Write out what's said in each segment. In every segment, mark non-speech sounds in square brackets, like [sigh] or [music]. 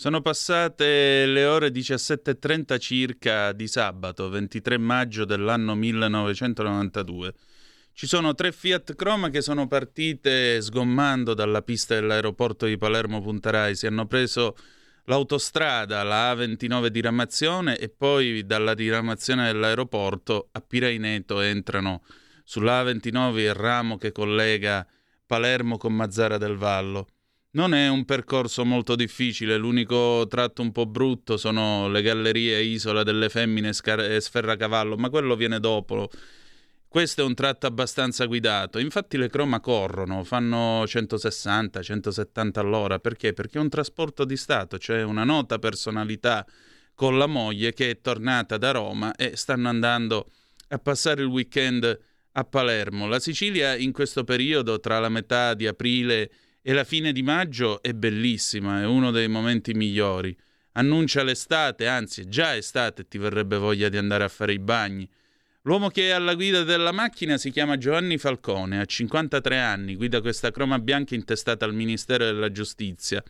Sono passate le ore 17.30 circa di sabato 23 maggio dell'anno 1992. Ci sono tre Fiat Croma che sono partite sgommando dalla pista dell'aeroporto di Palermo Punta Raisi, hanno preso l'autostrada, la A29 di Ramazione e poi dalla diramazione dell'aeroporto a Piraineto entrano sulla A29 il ramo che collega Palermo con Mazzara del Vallo. Non è un percorso molto difficile, l'unico tratto un po' brutto sono le gallerie Isola delle Femmine e Sferracavallo, ma quello viene dopo questo è un tratto abbastanza guidato, infatti le croma corrono, fanno 160-170 all'ora, perché? Perché è un trasporto di Stato, c'è una nota personalità con la moglie che è tornata da Roma e stanno andando a passare il weekend a Palermo. La Sicilia in questo periodo, tra la metà di aprile e la fine di maggio, è bellissima, è uno dei momenti migliori. Annuncia l'estate, anzi è già estate e ti verrebbe voglia di andare a fare i bagni. L'uomo che è alla guida della macchina si chiama Giovanni Falcone, ha 53 anni, guida questa croma bianca intestata al Ministero della Giustizia.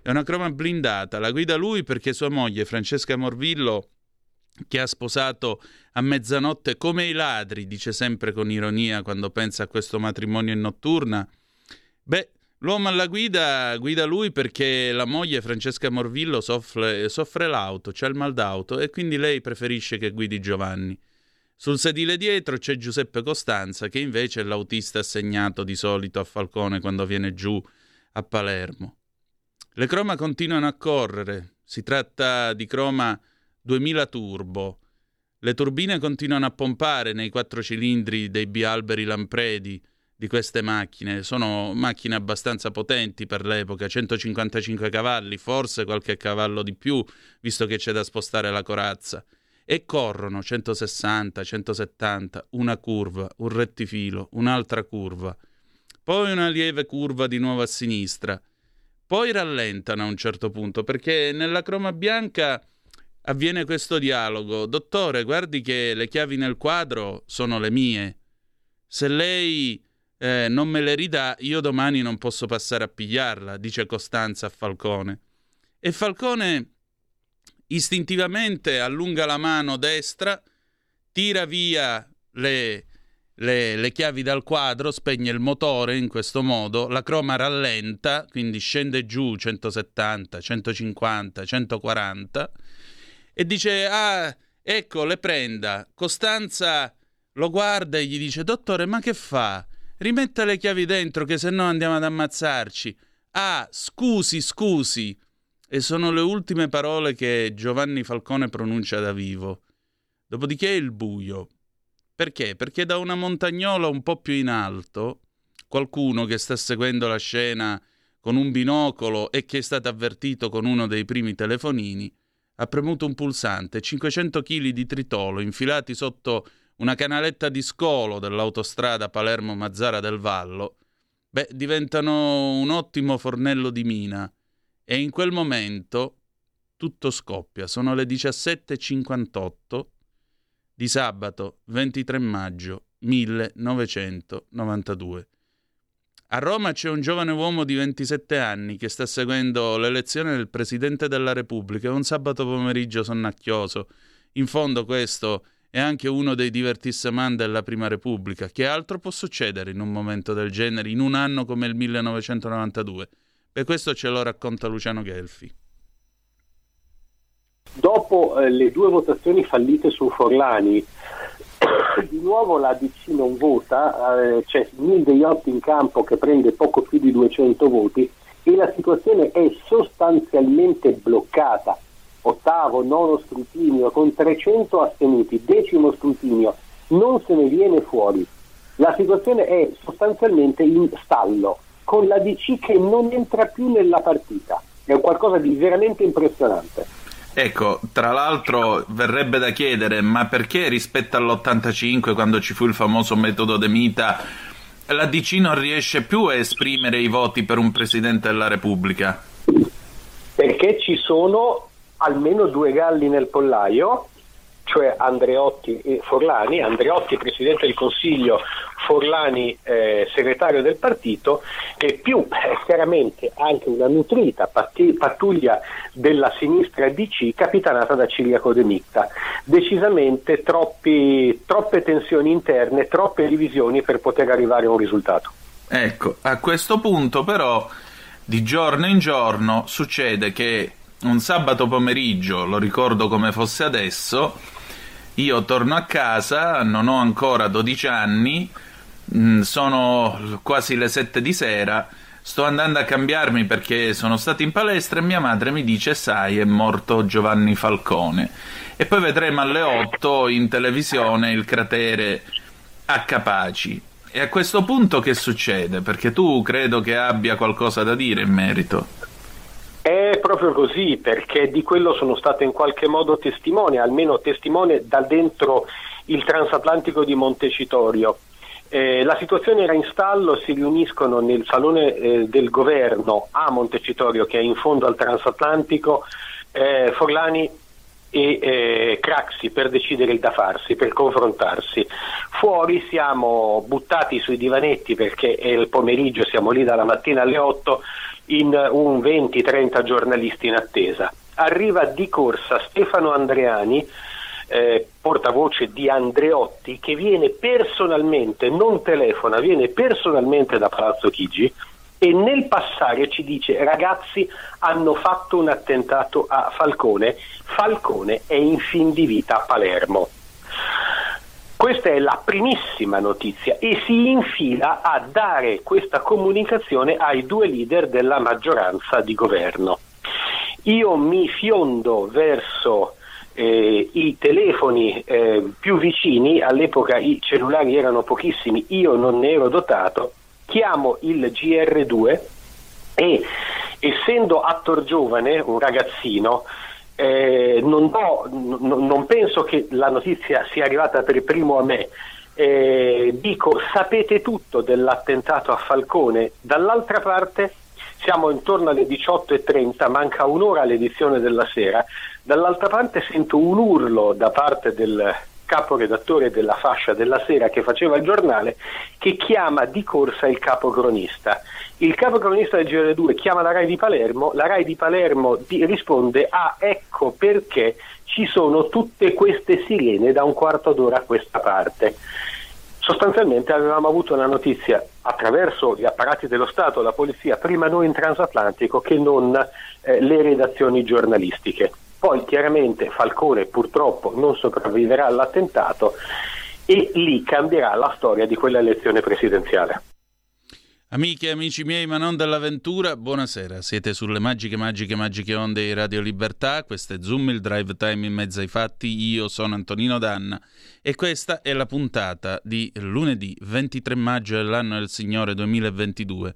È una croma blindata, la guida lui perché sua moglie Francesca Morvillo, che ha sposato a mezzanotte come i ladri, dice sempre con ironia quando pensa a questo matrimonio in notturna, beh, L'uomo alla guida guida lui perché la moglie Francesca Morvillo soffre, soffre l'auto, c'è il mal d'auto e quindi lei preferisce che guidi Giovanni. Sul sedile dietro c'è Giuseppe Costanza, che invece è l'autista assegnato di solito a Falcone quando viene giù a Palermo. Le croma continuano a correre, si tratta di croma 2000 turbo. Le turbine continuano a pompare nei quattro cilindri dei bialberi Lampredi di queste macchine. Sono macchine abbastanza potenti per l'epoca, 155 cavalli, forse qualche cavallo di più, visto che c'è da spostare la corazza e corrono 160, 170, una curva, un rettifilo, un'altra curva, poi una lieve curva di nuovo a sinistra, poi rallentano a un certo punto perché nella croma bianca avviene questo dialogo. Dottore, guardi che le chiavi nel quadro sono le mie. Se lei eh, non me le ridà, io domani non posso passare a pigliarla, dice Costanza a Falcone. E Falcone istintivamente allunga la mano destra, tira via le, le, le, chiavi dal quadro, spegne il motore in questo modo, la croma rallenta, quindi scende giù 170, 150, 140 e dice ah ecco le prenda. Costanza lo guarda e gli dice dottore ma che fa? Rimetta le chiavi dentro che se no andiamo ad ammazzarci. Ah scusi scusi e sono le ultime parole che Giovanni Falcone pronuncia da vivo. Dopodiché il buio. Perché? Perché da una montagnola un po' più in alto, qualcuno che sta seguendo la scena con un binocolo e che è stato avvertito con uno dei primi telefonini, ha premuto un pulsante, 500 kg di tritolo infilati sotto una canaletta di scolo dell'autostrada Palermo-Mazzara del Vallo, beh, diventano un ottimo fornello di mina e in quel momento tutto scoppia. Sono le 17.58 di sabato 23 maggio 1992. A Roma c'è un giovane uomo di 27 anni che sta seguendo l'elezione del Presidente della Repubblica. È un sabato pomeriggio sonnacchioso. In fondo questo è anche uno dei divertissement della Prima Repubblica. Che altro può succedere in un momento del genere, in un anno come il 1992? E questo ce lo racconta Luciano Gelfi. Dopo eh, le due votazioni fallite su Forlani, [coughs] di nuovo la DC non vota, eh, c'è Mildeiotti in campo che prende poco più di 200 voti e la situazione è sostanzialmente bloccata. Ottavo, nono scrutinio con 300 astenuti, decimo scrutinio, non se ne viene fuori. La situazione è sostanzialmente in stallo con la DC che non entra più nella partita. È qualcosa di veramente impressionante. Ecco, tra l'altro verrebbe da chiedere, ma perché rispetto all'85, quando ci fu il famoso metodo De Mita, la DC non riesce più a esprimere i voti per un Presidente della Repubblica? Perché ci sono almeno due galli nel pollaio cioè Andreotti e Forlani, Andreotti Presidente del Consiglio, Forlani eh, segretario del partito e più eh, chiaramente anche una nutrita patti- pattuglia della sinistra DC capitanata da Ciriaco De Micta. Decisamente troppi, troppe tensioni interne, troppe divisioni per poter arrivare a un risultato. Ecco, a questo punto però di giorno in giorno succede che un sabato pomeriggio, lo ricordo come fosse adesso, io torno a casa, non ho ancora 12 anni, mm, sono quasi le 7 di sera, sto andando a cambiarmi perché sono stato in palestra e mia madre mi dice sai è morto Giovanni Falcone e poi vedremo alle 8 in televisione il cratere a Capaci. E a questo punto che succede? Perché tu credo che abbia qualcosa da dire in merito. È proprio così, perché di quello sono stato in qualche modo testimone, almeno testimone da dentro il transatlantico di Montecitorio. Eh, la situazione era in stallo, si riuniscono nel salone eh, del governo a Montecitorio, che è in fondo al transatlantico, eh, Forlani e eh, Craxi per decidere il da farsi, per confrontarsi. Fuori siamo buttati sui divanetti perché è il pomeriggio, siamo lì dalla mattina alle 8 in un 20-30 giornalisti in attesa. Arriva di corsa Stefano Andreani, eh, portavoce di Andreotti, che viene personalmente, non telefona, viene personalmente da Palazzo Chigi e nel passare ci dice ragazzi hanno fatto un attentato a Falcone, Falcone è in fin di vita a Palermo. Questa è la primissima notizia e si infila a dare questa comunicazione ai due leader della maggioranza di governo. Io mi fiondo verso eh, i telefoni eh, più vicini, all'epoca i cellulari erano pochissimi, io non ne ero dotato, chiamo il GR2 e essendo attor giovane, un ragazzino, eh, non, do, n- non, penso che la notizia sia arrivata per primo a me. Eh, dico, sapete tutto dell'attentato a Falcone. Dall'altra parte siamo intorno alle 18.30, manca un'ora all'edizione della sera. Dall'altra parte sento un urlo da parte del caporedattore della fascia della sera che faceva il giornale che chiama di corsa il capocronista il capocronista del GR2 chiama la RAI di Palermo, la RAI di Palermo di, risponde ah ecco perché ci sono tutte queste sirene da un quarto d'ora a questa parte. Sostanzialmente avevamo avuto la notizia attraverso gli apparati dello Stato, la polizia, prima noi in transatlantico che non eh, le redazioni giornalistiche. Poi chiaramente Falcone purtroppo non sopravviverà all'attentato e lì cambierà la storia di quella elezione presidenziale. Amiche e amici miei, ma non dell'avventura, buonasera. Siete sulle magiche, magiche, magiche onde di Radio Libertà. Questo è Zoom, il drive time in mezzo ai fatti. Io sono Antonino Danna e questa è la puntata di lunedì 23 maggio dell'anno del Signore 2022,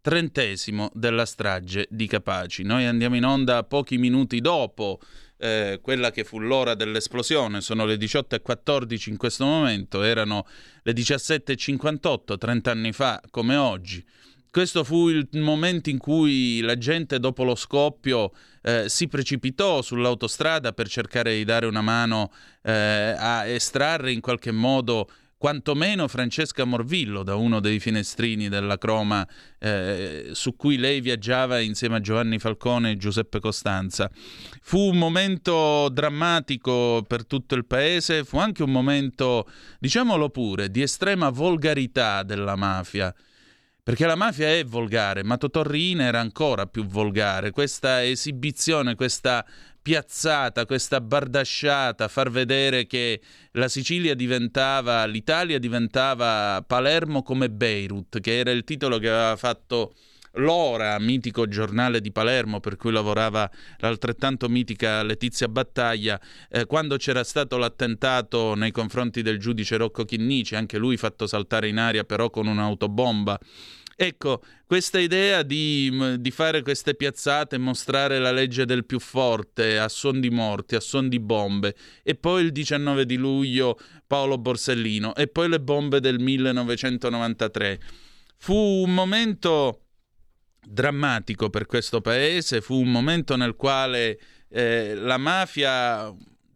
trentesimo della strage di Capaci. Noi andiamo in onda pochi minuti dopo eh, quella che fu l'ora dell'esplosione, sono le 18.14 in questo momento, erano le 17.58, 30 anni fa come oggi. Questo fu il momento in cui la gente dopo lo scoppio eh, si precipitò sull'autostrada per cercare di dare una mano eh, a estrarre in qualche modo quantomeno Francesca Morvillo da uno dei finestrini della Croma eh, su cui lei viaggiava insieme a Giovanni Falcone e Giuseppe Costanza. Fu un momento drammatico per tutto il paese, fu anche un momento, diciamolo pure, di estrema volgarità della mafia. Perché la mafia è volgare, ma Totorrina era ancora più volgare. Questa esibizione, questa piazzata, questa bardasciata, far vedere che la Sicilia diventava, l'Italia diventava Palermo come Beirut, che era il titolo che aveva fatto L'Ora, mitico giornale di Palermo per cui lavorava l'altrettanto mitica Letizia Battaglia, eh, quando c'era stato l'attentato nei confronti del giudice Rocco Chinnici, anche lui fatto saltare in aria però con un'autobomba. Ecco, questa idea di, di, fare queste piazzate, mostrare la legge del più forte a suon di morti, a suon di bombe, e poi il 19 di luglio Paolo Borsellino, e poi le bombe del 1993. Fu un momento drammatico per questo paese, fu un momento nel quale eh, la mafia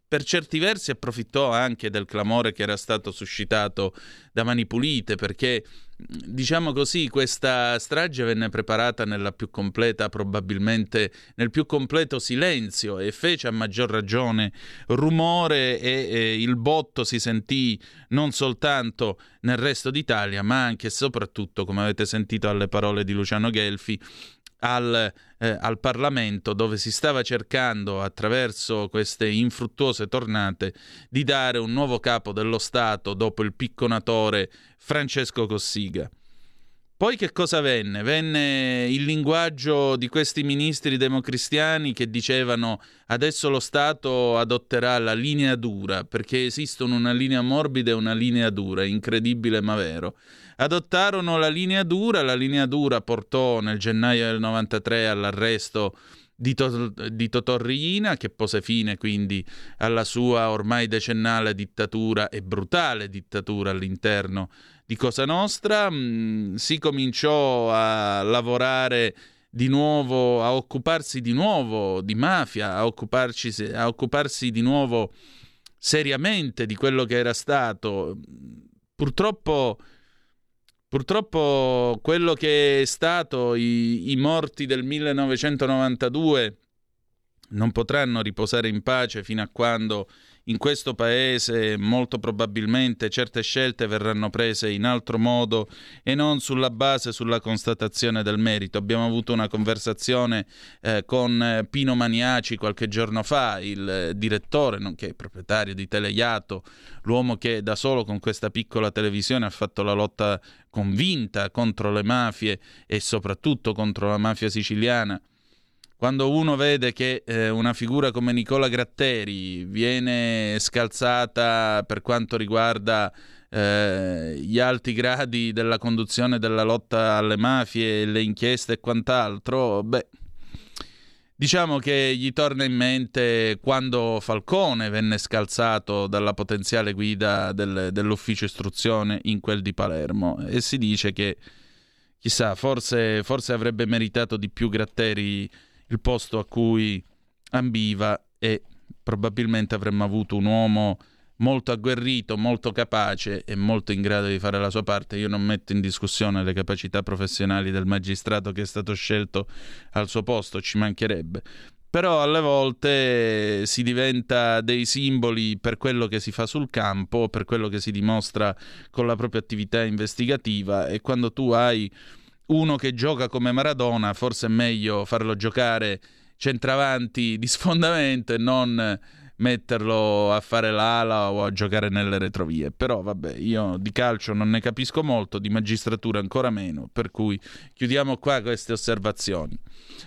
per certi versi approfittò anche del clamore che era stato suscitato da Mani Pulite, perché diciamo così, questa strage venne preparata nella più completa, probabilmente nel più completo silenzio e fece a maggior ragione rumore e, e il botto si sentì non soltanto nel resto d'Italia, ma anche e soprattutto, come avete sentito alle parole di Luciano Gelfi, al, eh, al, Parlamento dove si stava cercando attraverso queste infruttuose tornate di dare un nuovo capo dello Stato dopo il picconatore Francesco Cossiga. Poi che cosa venne? Venne il linguaggio di questi ministri democristiani che dicevano adesso lo Stato adotterà la linea dura, perché esistono una linea morbida e una linea dura, incredibile ma vero adottarono la linea dura, la linea dura portò nel gennaio del 93 all'arresto di, to- di Totò Riina, che pose fine quindi alla sua ormai decennale dittatura e brutale dittatura all'interno di Cosa Nostra. Mm, si cominciò a lavorare di nuovo, a occuparsi di nuovo di mafia, a, a occuparsi di nuovo seriamente di quello che era stato. Purtroppo Purtroppo quello che è stato i, i morti del 1992 non potranno riposare in pace fino a quando in questo paese molto probabilmente certe scelte verranno prese in altro modo e non sulla base, sulla constatazione del merito. Abbiamo avuto una conversazione eh, con eh, Pino Maniaci qualche giorno fa, il eh, direttore, nonché proprietario di Teleiato, l'uomo che da solo con questa piccola televisione ha fatto la lotta convinta contro le mafie e soprattutto contro la mafia siciliana quando uno vede che eh, una figura come Nicola Gratteri viene scalzata per quanto riguarda eh, gli alti gradi della conduzione della lotta alle mafie, le inchieste e quant'altro, beh, diciamo che gli torna in mente quando Falcone venne scalzato dalla potenziale guida del, dell'ufficio istruzione in quel di Palermo. E si dice che, chissà, forse, forse avrebbe meritato di più Gratteri il posto a cui ambiva e probabilmente avremmo avuto un uomo molto agguerrito, molto capace e molto in grado di fare la sua parte. Io non metto in discussione le capacità professionali del magistrato che è stato scelto al suo posto, ci mancherebbe. Però alle volte si diventa dei simboli per quello che si fa sul campo, per quello che si dimostra con la propria attività investigativa e quando tu hai uno che gioca come Maradona, forse è meglio farlo giocare centravanti di sfondamento e non metterlo a fare l'ala o a giocare nelle retrovie. Però vabbè, io di calcio non ne capisco molto, di magistratura ancora meno, per cui chiudiamo qua queste osservazioni.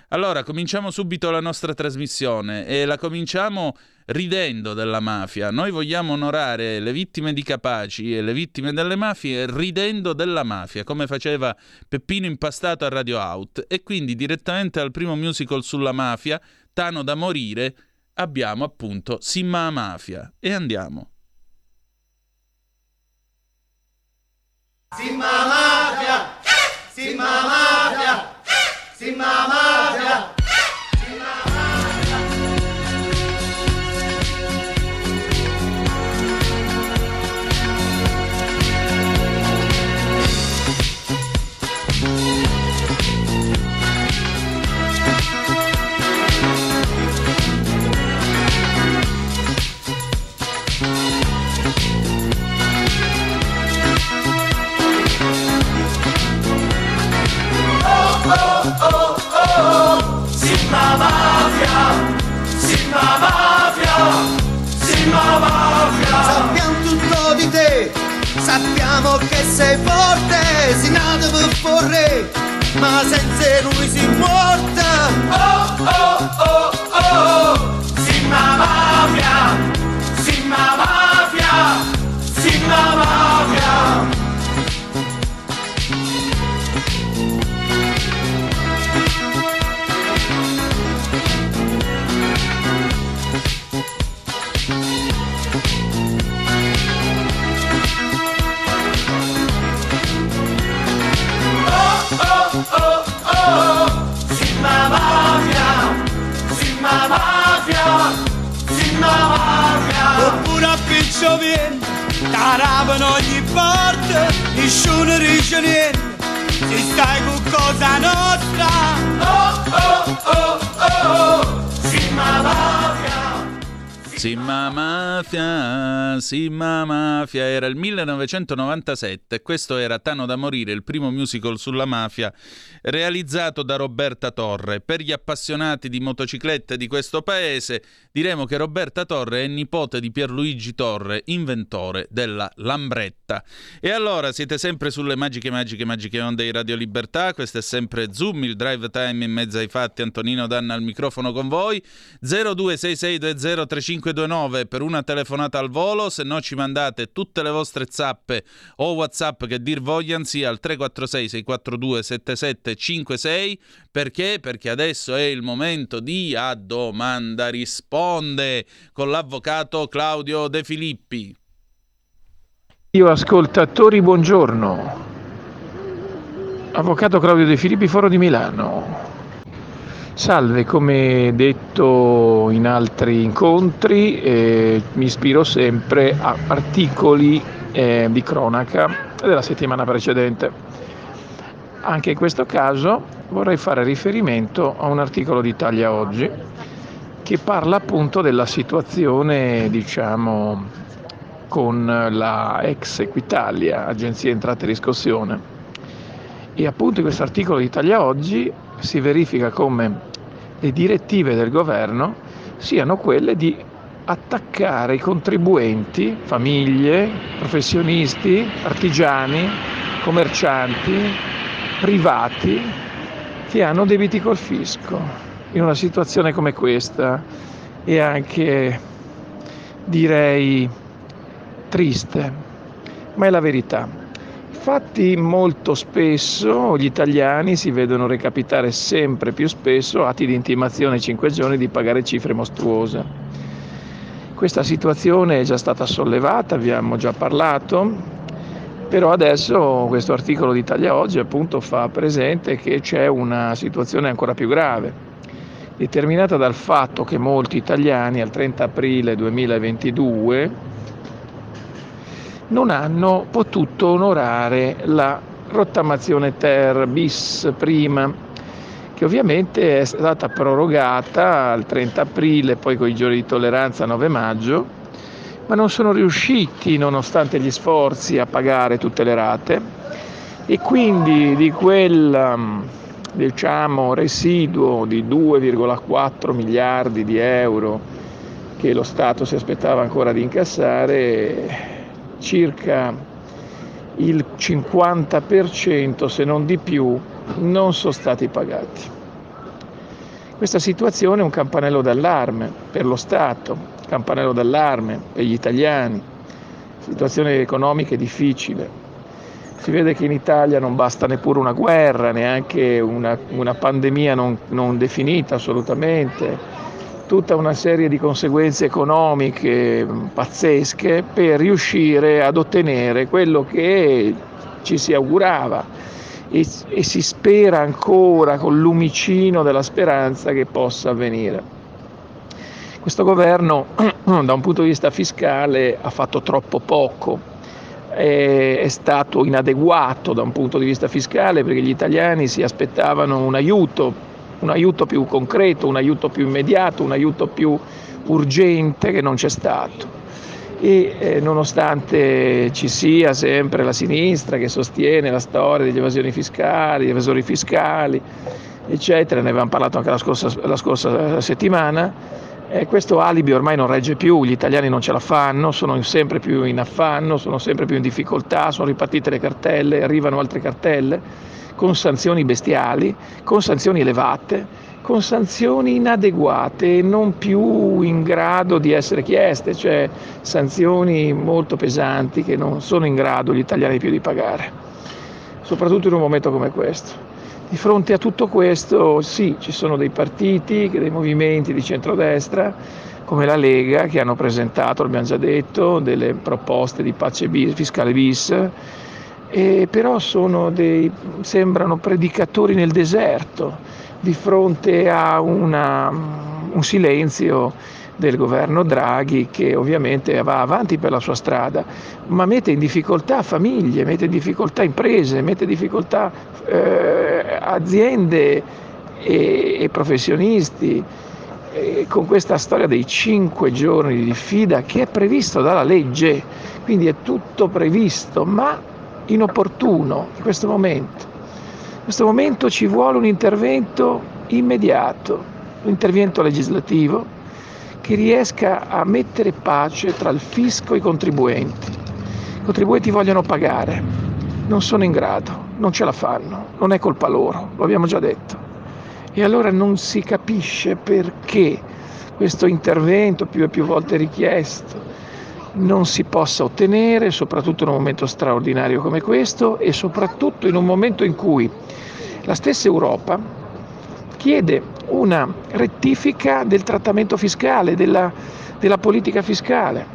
Allora, cominciamo subito la nostra trasmissione e la cominciamo ridendo della mafia. Noi vogliamo onorare le vittime di Capaci e le vittime delle mafie ridendo della mafia, come faceva Peppino Impastato a Radio Out. E quindi direttamente al primo musical sulla mafia, Tano da morire, abbiamo appunto Simma Mafia. E andiamo. Simma Mafia! Simma Mafia! Simma Mafia! 1997 questo era Tano da morire, il primo musical sulla mafia realizzato da Roberta Torre. Per gli appassionati di motociclette di questo paese diremo che Roberta Torre è nipote di Pierluigi Torre, inventore della Lambretta. E allora siete sempre sulle magiche, magiche, magiche onde di Radio Libertà, questo è sempre Zoom, il drive time in mezzo ai fatti, Antonino Danna al microfono con voi, 02662035 529 per una telefonata al volo, se no ci mandate tutte le vostre zappe o whatsapp che dir vogliansi al 346 642 7756 perché? Perché adesso è il momento di a domanda risponde con l'avvocato Claudio De Filippi. Io ascoltatori, buongiorno. Avvocato Claudio De Filippi, Foro di Milano. Salve, come detto in altri incontri, eh, mi ispiro sempre a articoli eh, di cronaca della settimana precedente. Anche in questo caso vorrei fare riferimento a un articolo di Italia Oggi che parla appunto della situazione, diciamo, con la ex Equitalia, Agenzia Entrate e Riscossione. E appunto in questo articolo di Italia Oggi si verifica come le direttive del governo siano quelle di attaccare i contribuenti, famiglie, professionisti, artigiani, commercianti, privati che hanno debiti col fisco. In una situazione come questa e anche direi triste, ma è la verità. Infatti molto spesso gli italiani si vedono recapitare sempre più spesso atti di intimazione in 5 giorni di pagare cifre mostruose. Questa situazione è già stata sollevata, abbiamo già parlato, però adesso questo articolo di Italia Oggi appunto fa presente che c'è una situazione ancora più grave, determinata dal fatto che molti italiani al 30 aprile 2022 non hanno potuto onorare la rottamazione ter bis prima, che ovviamente è stata prorogata al 30 aprile, poi con i giorni di tolleranza 9 maggio, ma non sono riusciti, nonostante gli sforzi, a pagare tutte le rate. E quindi di quel um, diciamo, residuo di 2,4 miliardi di euro che lo Stato si aspettava ancora di incassare, circa il 50% se non di più non sono stati pagati. Questa situazione è un campanello d'allarme per lo Stato, campanello d'allarme per gli italiani, situazione economica difficile. Si vede che in Italia non basta neppure una guerra, neanche una, una pandemia non, non definita assolutamente, tutta una serie di conseguenze economiche pazzesche per riuscire ad ottenere quello che ci si augurava e, e si spera ancora con lumicino della speranza che possa avvenire. Questo governo [clears throat] da un punto di vista fiscale ha fatto troppo poco, è, è stato inadeguato da un punto di vista fiscale perché gli italiani si aspettavano un aiuto un aiuto più concreto, un aiuto più immediato, un aiuto più urgente che non c'è stato. E eh, nonostante ci sia sempre la sinistra che sostiene la storia degli evasioni fiscali, gli evasori fiscali, eccetera, ne avevamo parlato anche la scorsa, la scorsa settimana, eh, questo alibi ormai non regge più, gli italiani non ce la fanno, sono sempre più in affanno, sono sempre più in difficoltà, sono ripartite le cartelle, arrivano altre cartelle con sanzioni bestiali, con sanzioni elevate, con sanzioni inadeguate e non più in grado di essere chieste, cioè sanzioni molto pesanti che non sono in grado gli italiani più di pagare, soprattutto in un momento come questo. Di fronte a tutto questo, sì, ci sono dei partiti, dei movimenti di centrodestra, come la Lega, che hanno presentato, l'abbiamo già detto, delle proposte di pace bis, fiscale bis, però dei, sembrano predicatori nel deserto di fronte a una, un silenzio del governo Draghi che ovviamente va avanti per la sua strada, ma mette in difficoltà famiglie, mette in difficoltà imprese, mette in difficoltà eh, aziende e, e professionisti. Con questa storia dei cinque giorni di diffida che è previsto dalla legge, quindi è tutto previsto, ma inopportuno in questo momento. Questo momento ci vuole un intervento immediato, un intervento legislativo che riesca a mettere pace tra il fisco e i contribuenti. I contribuenti vogliono pagare, non sono in grado, non ce la fanno, non è colpa loro, lo abbiamo già detto. E allora non si capisce perché questo intervento più e più volte richiesto non si possa ottenere, soprattutto in un momento straordinario come questo e soprattutto in un momento in cui la stessa Europa chiede una rettifica del trattamento fiscale, della, della politica fiscale,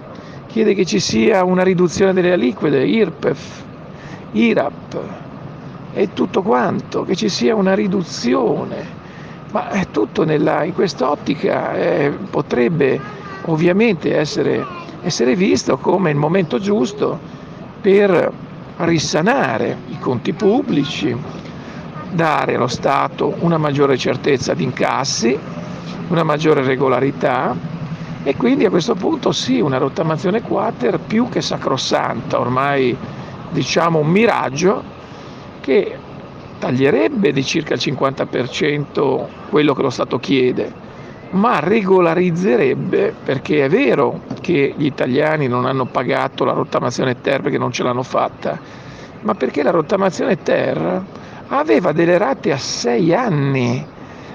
chiede che ci sia una riduzione delle aliquote, IRPEF, IRAP e tutto quanto, che ci sia una riduzione, ma tutto nella, in quest'ottica eh, potrebbe ovviamente essere essere visto come il momento giusto per risanare i conti pubblici, dare allo Stato una maggiore certezza di incassi, una maggiore regolarità e quindi a questo punto sì, una rottamazione quater più che sacrosanta, ormai diciamo un miraggio che taglierebbe di circa il 50% quello che lo Stato chiede, ma regolarizzerebbe, perché è vero che gli italiani non hanno pagato la rottamazione ter perché non ce l'hanno fatta, ma perché la rottamazione ter aveva delle rate a sei anni,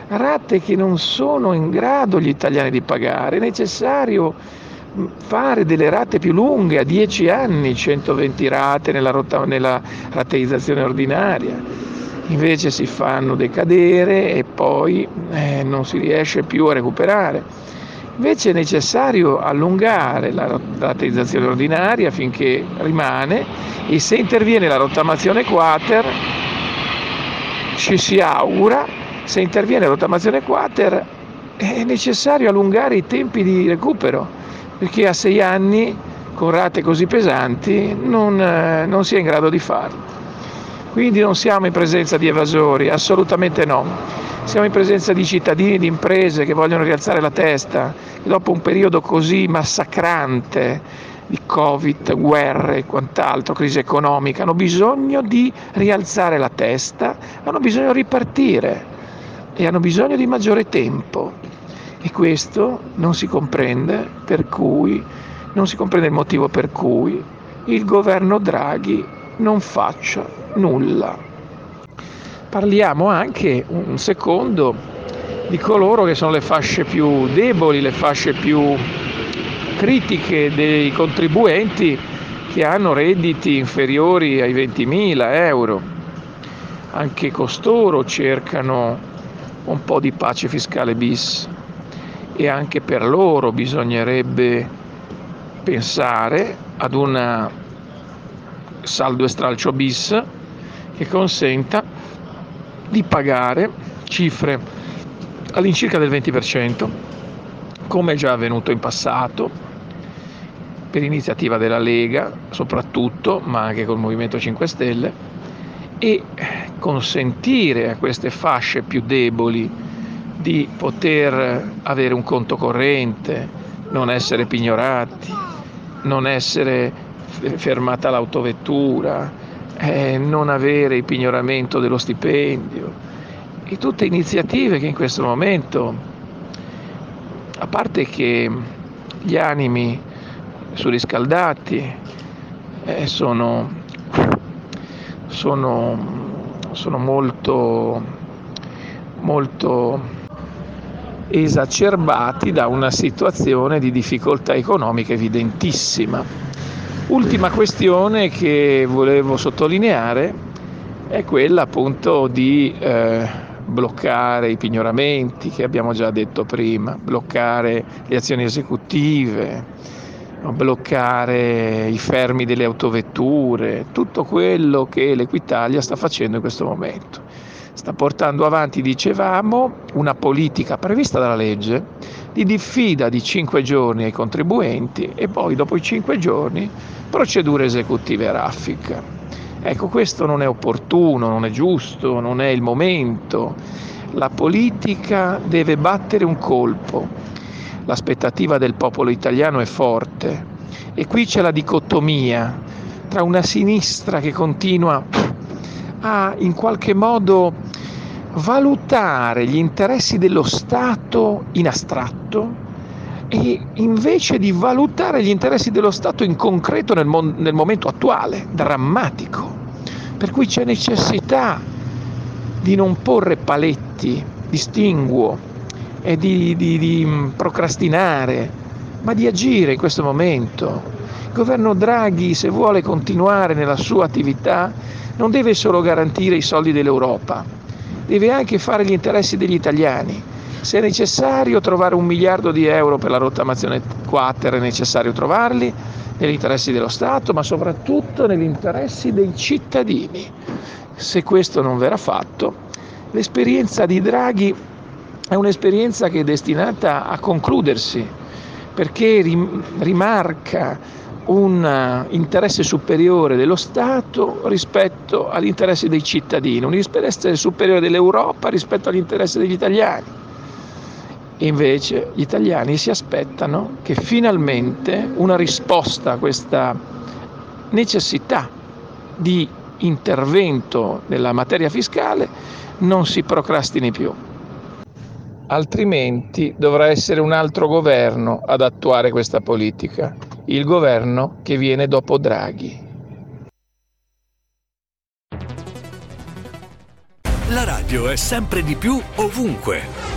rate che non sono in grado gli italiani di pagare, è necessario fare delle rate più lunghe, a 10 anni, 120 rate nella, rotta, nella rateizzazione ordinaria invece si fanno decadere e poi eh, non si riesce più a recuperare. Invece è necessario allungare la rateizzazione ordinaria finché rimane e se interviene la rottamazione quater ci si augura, se interviene la rottamazione quater è necessario allungare i tempi di recupero perché a sei anni con rate così pesanti non, eh, non si è in grado di farlo. Quindi non siamo in presenza di evasori, assolutamente no. Siamo in presenza di cittadini, di imprese che vogliono rialzare la testa, che dopo un periodo così massacrante di Covid, guerre e quant'altro, crisi economica, hanno bisogno di rialzare la testa, hanno bisogno di ripartire e hanno bisogno di maggiore tempo. E questo non si comprende, per cui, non si comprende il motivo per cui il governo Draghi non faccia nulla. Parliamo anche un secondo di coloro che sono le fasce più deboli, le fasce più critiche dei contribuenti che hanno redditi inferiori ai 20.000 euro. Anche costoro cercano un po' di pace fiscale bis e anche per loro bisognerebbe pensare ad una saldo e stralcio bis che consenta di pagare cifre all'incirca del 20%, come già avvenuto in passato, per iniziativa della Lega soprattutto, ma anche col Movimento 5 Stelle, e consentire a queste fasce più deboli di poter avere un conto corrente, non essere pignorati, non essere fermata l'autovettura, eh, non avere il pignoramento dello stipendio e tutte iniziative che in questo momento, a parte che gli animi surriscaldati eh, sono, sono sono molto, molto esacerbati da una situazione di difficoltà economica evidentissima. Ultima questione che volevo sottolineare è quella appunto di eh, bloccare i pignoramenti che abbiamo già detto prima, bloccare le azioni esecutive, bloccare i fermi delle autovetture, tutto quello che l'Equitalia sta facendo in questo momento. Sta portando avanti, dicevamo, una politica prevista dalla legge di diffida di 5 giorni ai contribuenti e poi dopo i 5 giorni procedure esecutive raffica. Ecco, questo non è opportuno, non è giusto, non è il momento. La politica deve battere un colpo. L'aspettativa del popolo italiano è forte e qui c'è la dicotomia tra una sinistra che continua a in qualche modo valutare gli interessi dello Stato in astratto e invece di valutare gli interessi dello Stato in concreto nel, mo- nel momento attuale, drammatico. Per cui c'è necessità di non porre paletti, distinguo e di, di, di mm, procrastinare, ma di agire in questo momento. Il governo Draghi, se vuole continuare nella sua attività, non deve solo garantire i soldi dell'Europa, deve anche fare gli interessi degli italiani se è necessario trovare un miliardo di euro per la rottamazione quater, è necessario trovarli negli interessi dello Stato, ma soprattutto negli interessi dei cittadini. Se questo non verrà fatto, l'esperienza di Draghi è un'esperienza che è destinata a concludersi, perché rimarca un interesse superiore dello Stato rispetto agli interessi dei cittadini, un interesse superiore dell'Europa rispetto agli interessi degli italiani. Invece gli italiani si aspettano che finalmente una risposta a questa necessità di intervento nella materia fiscale non si procrastini più. Altrimenti dovrà essere un altro governo ad attuare questa politica, il governo che viene dopo Draghi. La radio è sempre di più ovunque.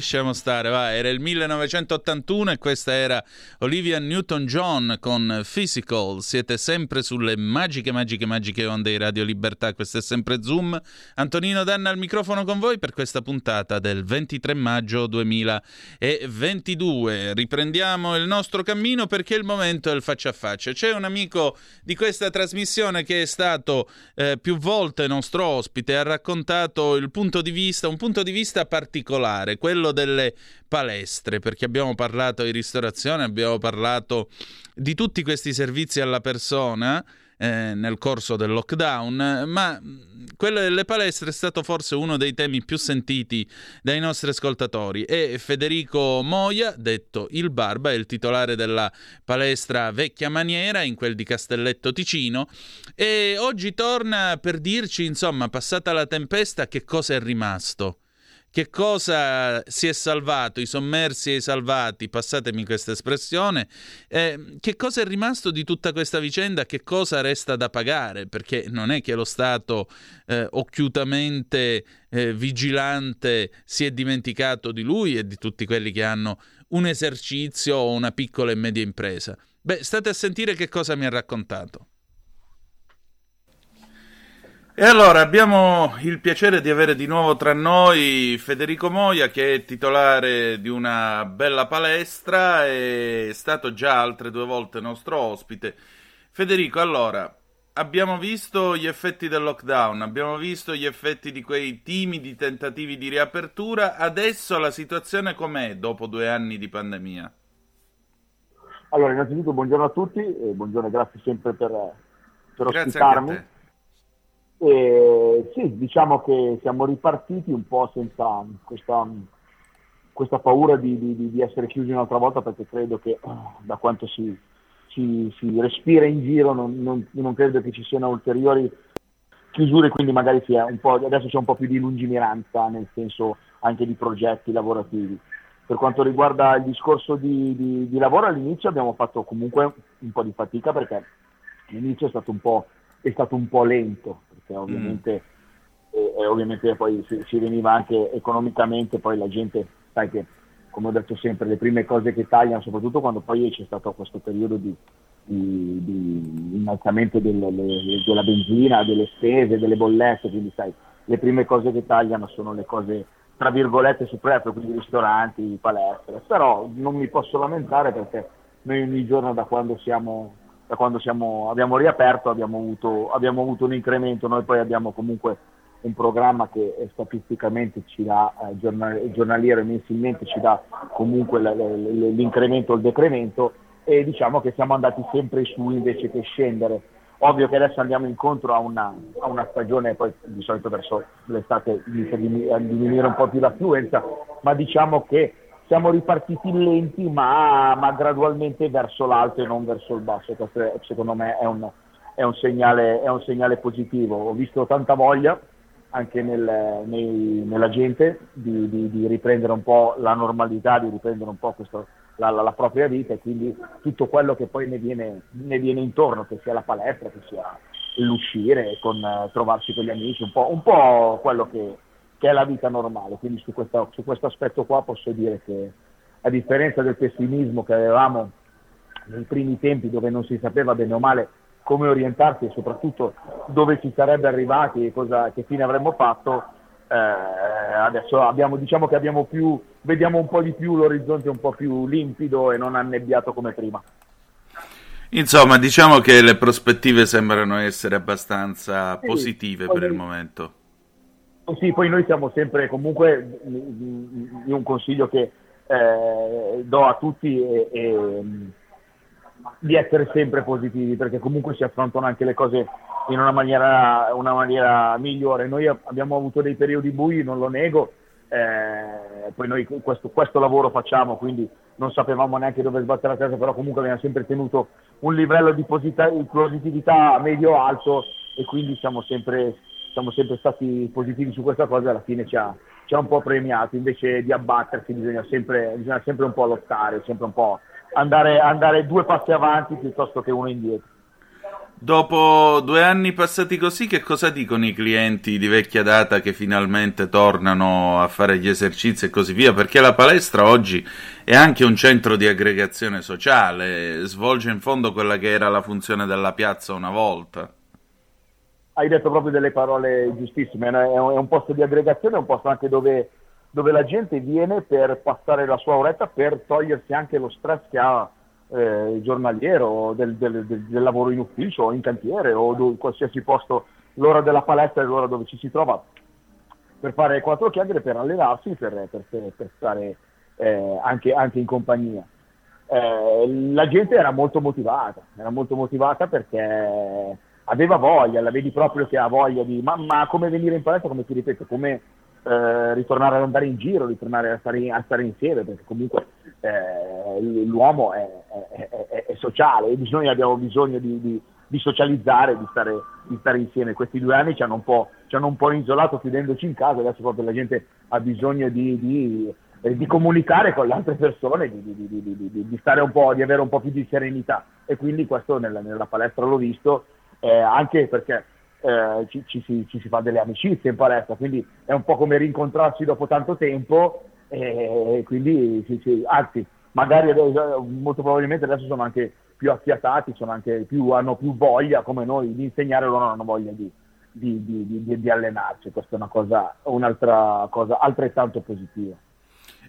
Lasciamo stare, va. Era il 1981 e questa era Olivia Newton-John con Physical. Siete sempre sulle magiche, magiche, magiche onde di Radio Libertà. Questo è sempre Zoom. Antonino Danna al microfono con voi per questa puntata del 23 maggio 2022. Riprendiamo il nostro cammino perché il momento è il faccia a faccia. C'è un amico di questa trasmissione che è stato eh, più volte nostro ospite, ha raccontato il punto di vista, un punto di vista particolare particolare, quello delle palestre, perché abbiamo parlato di ristorazione, abbiamo parlato di tutti questi servizi alla persona eh, nel corso del lockdown, ma quello delle palestre è stato forse uno dei temi più sentiti dai nostri ascoltatori. E Federico Moia, detto il Barba, è il titolare della palestra Vecchia Maniera in quel di Castelletto Ticino. E oggi torna per dirci, insomma, passata la tempesta, che cosa è rimasto che cosa si è salvato, i sommersi e i salvati, passatemi questa espressione, eh, che cosa è rimasto di tutta questa vicenda, che cosa resta da pagare, perché non è che lo Stato eh, occhiutamente eh, vigilante si è dimenticato di lui e di tutti quelli che hanno un esercizio o una piccola e media impresa. Beh, state a sentire che cosa mi ha raccontato. E allora abbiamo il piacere di avere di nuovo tra noi Federico Moia che è titolare di una bella palestra e è stato già altre due volte nostro ospite. Federico, allora, abbiamo visto gli effetti del lockdown, abbiamo visto gli effetti di quei timidi tentativi di riapertura, adesso la situazione com'è dopo due anni di pandemia? Allora, innanzitutto buongiorno a tutti e buongiorno e grazie sempre per, per ospitarmi. E sì, diciamo che siamo ripartiti un po' senza questa, questa paura di, di, di, essere chiusi un'altra volta perché credo che da quanto si, si, si respira in giro non, non, non, credo che ci siano ulteriori chiusure, quindi magari adesso c'è un po' più di lungimiranza nel senso anche di progetti lavorativi. Per quanto riguarda il discorso di, di lavoro all'inizio abbiamo fatto comunque un po' di fatica perché all'inizio è stato un po', è stato un po lento, perché ovviamente, mm. eh, ovviamente poi si, si, veniva anche economicamente, poi la gente, sai che come ho detto sempre, le prime cose che tagliano, soprattutto quando poi c'è stato questo periodo di, di, di innalzamento delle, le, della benzina, delle spese, delle bollette, quindi sai, le prime cose che tagliano sono le cose tra virgolette superflue, quindi ristoranti, palestre, però non mi posso lamentare perché noi ogni giorno da quando siamo da quando siamo, abbiamo riaperto abbiamo avuto, abbiamo avuto, un incremento, noi poi abbiamo comunque un programma che statisticamente ci dà, eh, giornaliero e mensilmente ci dà comunque l'incremento o il decremento e diciamo che siamo andati sempre su invece che scendere. Ovvio che adesso andiamo incontro a una, a una stagione, poi di solito verso l'estate inizia a diminuire un po' più l'affluenza, ma diciamo che siamo ripartiti lenti ma, ma, gradualmente verso l'alto e non verso il basso. Questo è, secondo me è un, è, un segnale, è un, segnale, positivo. Ho visto tanta voglia anche nel, nei, nella gente di, di, di, riprendere un po' la normalità, di riprendere un po' questo, la, la, la, propria vita e quindi tutto quello che poi ne viene, ne viene intorno, che sia la palestra, che sia l'uscire, con, trovarsi con gli amici, un po', un po quello che che è la vita normale. Quindi su, questa, su questo aspetto qua posso dire che a differenza del pessimismo che avevamo nei primi tempi dove non si sapeva bene o male come orientarsi e soprattutto dove si sarebbe arrivati e cosa, che fine avremmo fatto, eh, adesso abbiamo, diciamo che abbiamo più, vediamo un po' di più l'orizzonte un po' più limpido e non annebbiato come prima. Insomma, diciamo che le prospettive sembrano essere abbastanza sì, positive per il momento. Sì, poi noi siamo sempre comunque io un consiglio che eh, do a tutti è, è, di essere sempre positivi perché comunque si affrontano anche le cose in una maniera, una maniera migliore. Noi abbiamo avuto dei periodi bui, non lo nego, eh, poi noi questo, questo, lavoro facciamo, quindi non sapevamo neanche dove sbattere la testa, però comunque abbiamo sempre tenuto un livello di positività medio-alto e quindi siamo sempre siamo sempre stati positivi su questa cosa e alla fine ci ha, ci ha un po' premiato, invece di abbattersi bisogna sempre, bisogna sempre un po' lottare, sempre un po' andare, andare due passi avanti piuttosto che uno indietro. Dopo due anni passati così, che cosa dicono i clienti di vecchia data che finalmente tornano a fare gli esercizi e così via? Perché la palestra oggi è anche un centro di aggregazione sociale, svolge in fondo quella che era la funzione della piazza una volta. Hai detto proprio delle parole giustissime, è un posto di aggregazione, è un posto anche dove, dove la gente viene per passare la sua oretta, per togliersi anche lo stress che ha eh, giornaliero, del, del, del, del, lavoro in ufficio o in cantiere o in qualsiasi posto, l'ora della palestra è l'ora dove ci si trova per fare quattro chiacchiere, per allenarsi, per, per, per stare eh, anche, anche, in compagnia. Eh, la gente era molto motivata, era molto motivata perché aveva voglia, la vedi proprio che ha voglia di, ma, ma come venire in palestra, come ti ripeto, come eh, ritornare ad andare in giro, ritornare a stare, a stare insieme, perché comunque eh, l'uomo è, è, è, è, sociale e noi abbiamo bisogno di, di, di socializzare, di stare, di stare, insieme. Questi due anni ci hanno un po', hanno un po isolato chiudendoci in casa, adesso proprio la gente ha bisogno di, eh, di comunicare con le altre persone, di, stare un po', di avere un po' più di serenità e quindi questo nella, nella palestra l'ho visto eh, anche perché eh, ci, ci, si, ci, si, fa delle amicizie in palestra, quindi è un po' come rincontrarsi dopo tanto tempo e quindi anzi magari molto probabilmente adesso sono anche più affiatati, più, hanno più voglia come noi di insegnare, loro hanno voglia di, di, di, di allenarsi, questa è una cosa, un'altra cosa altrettanto positiva.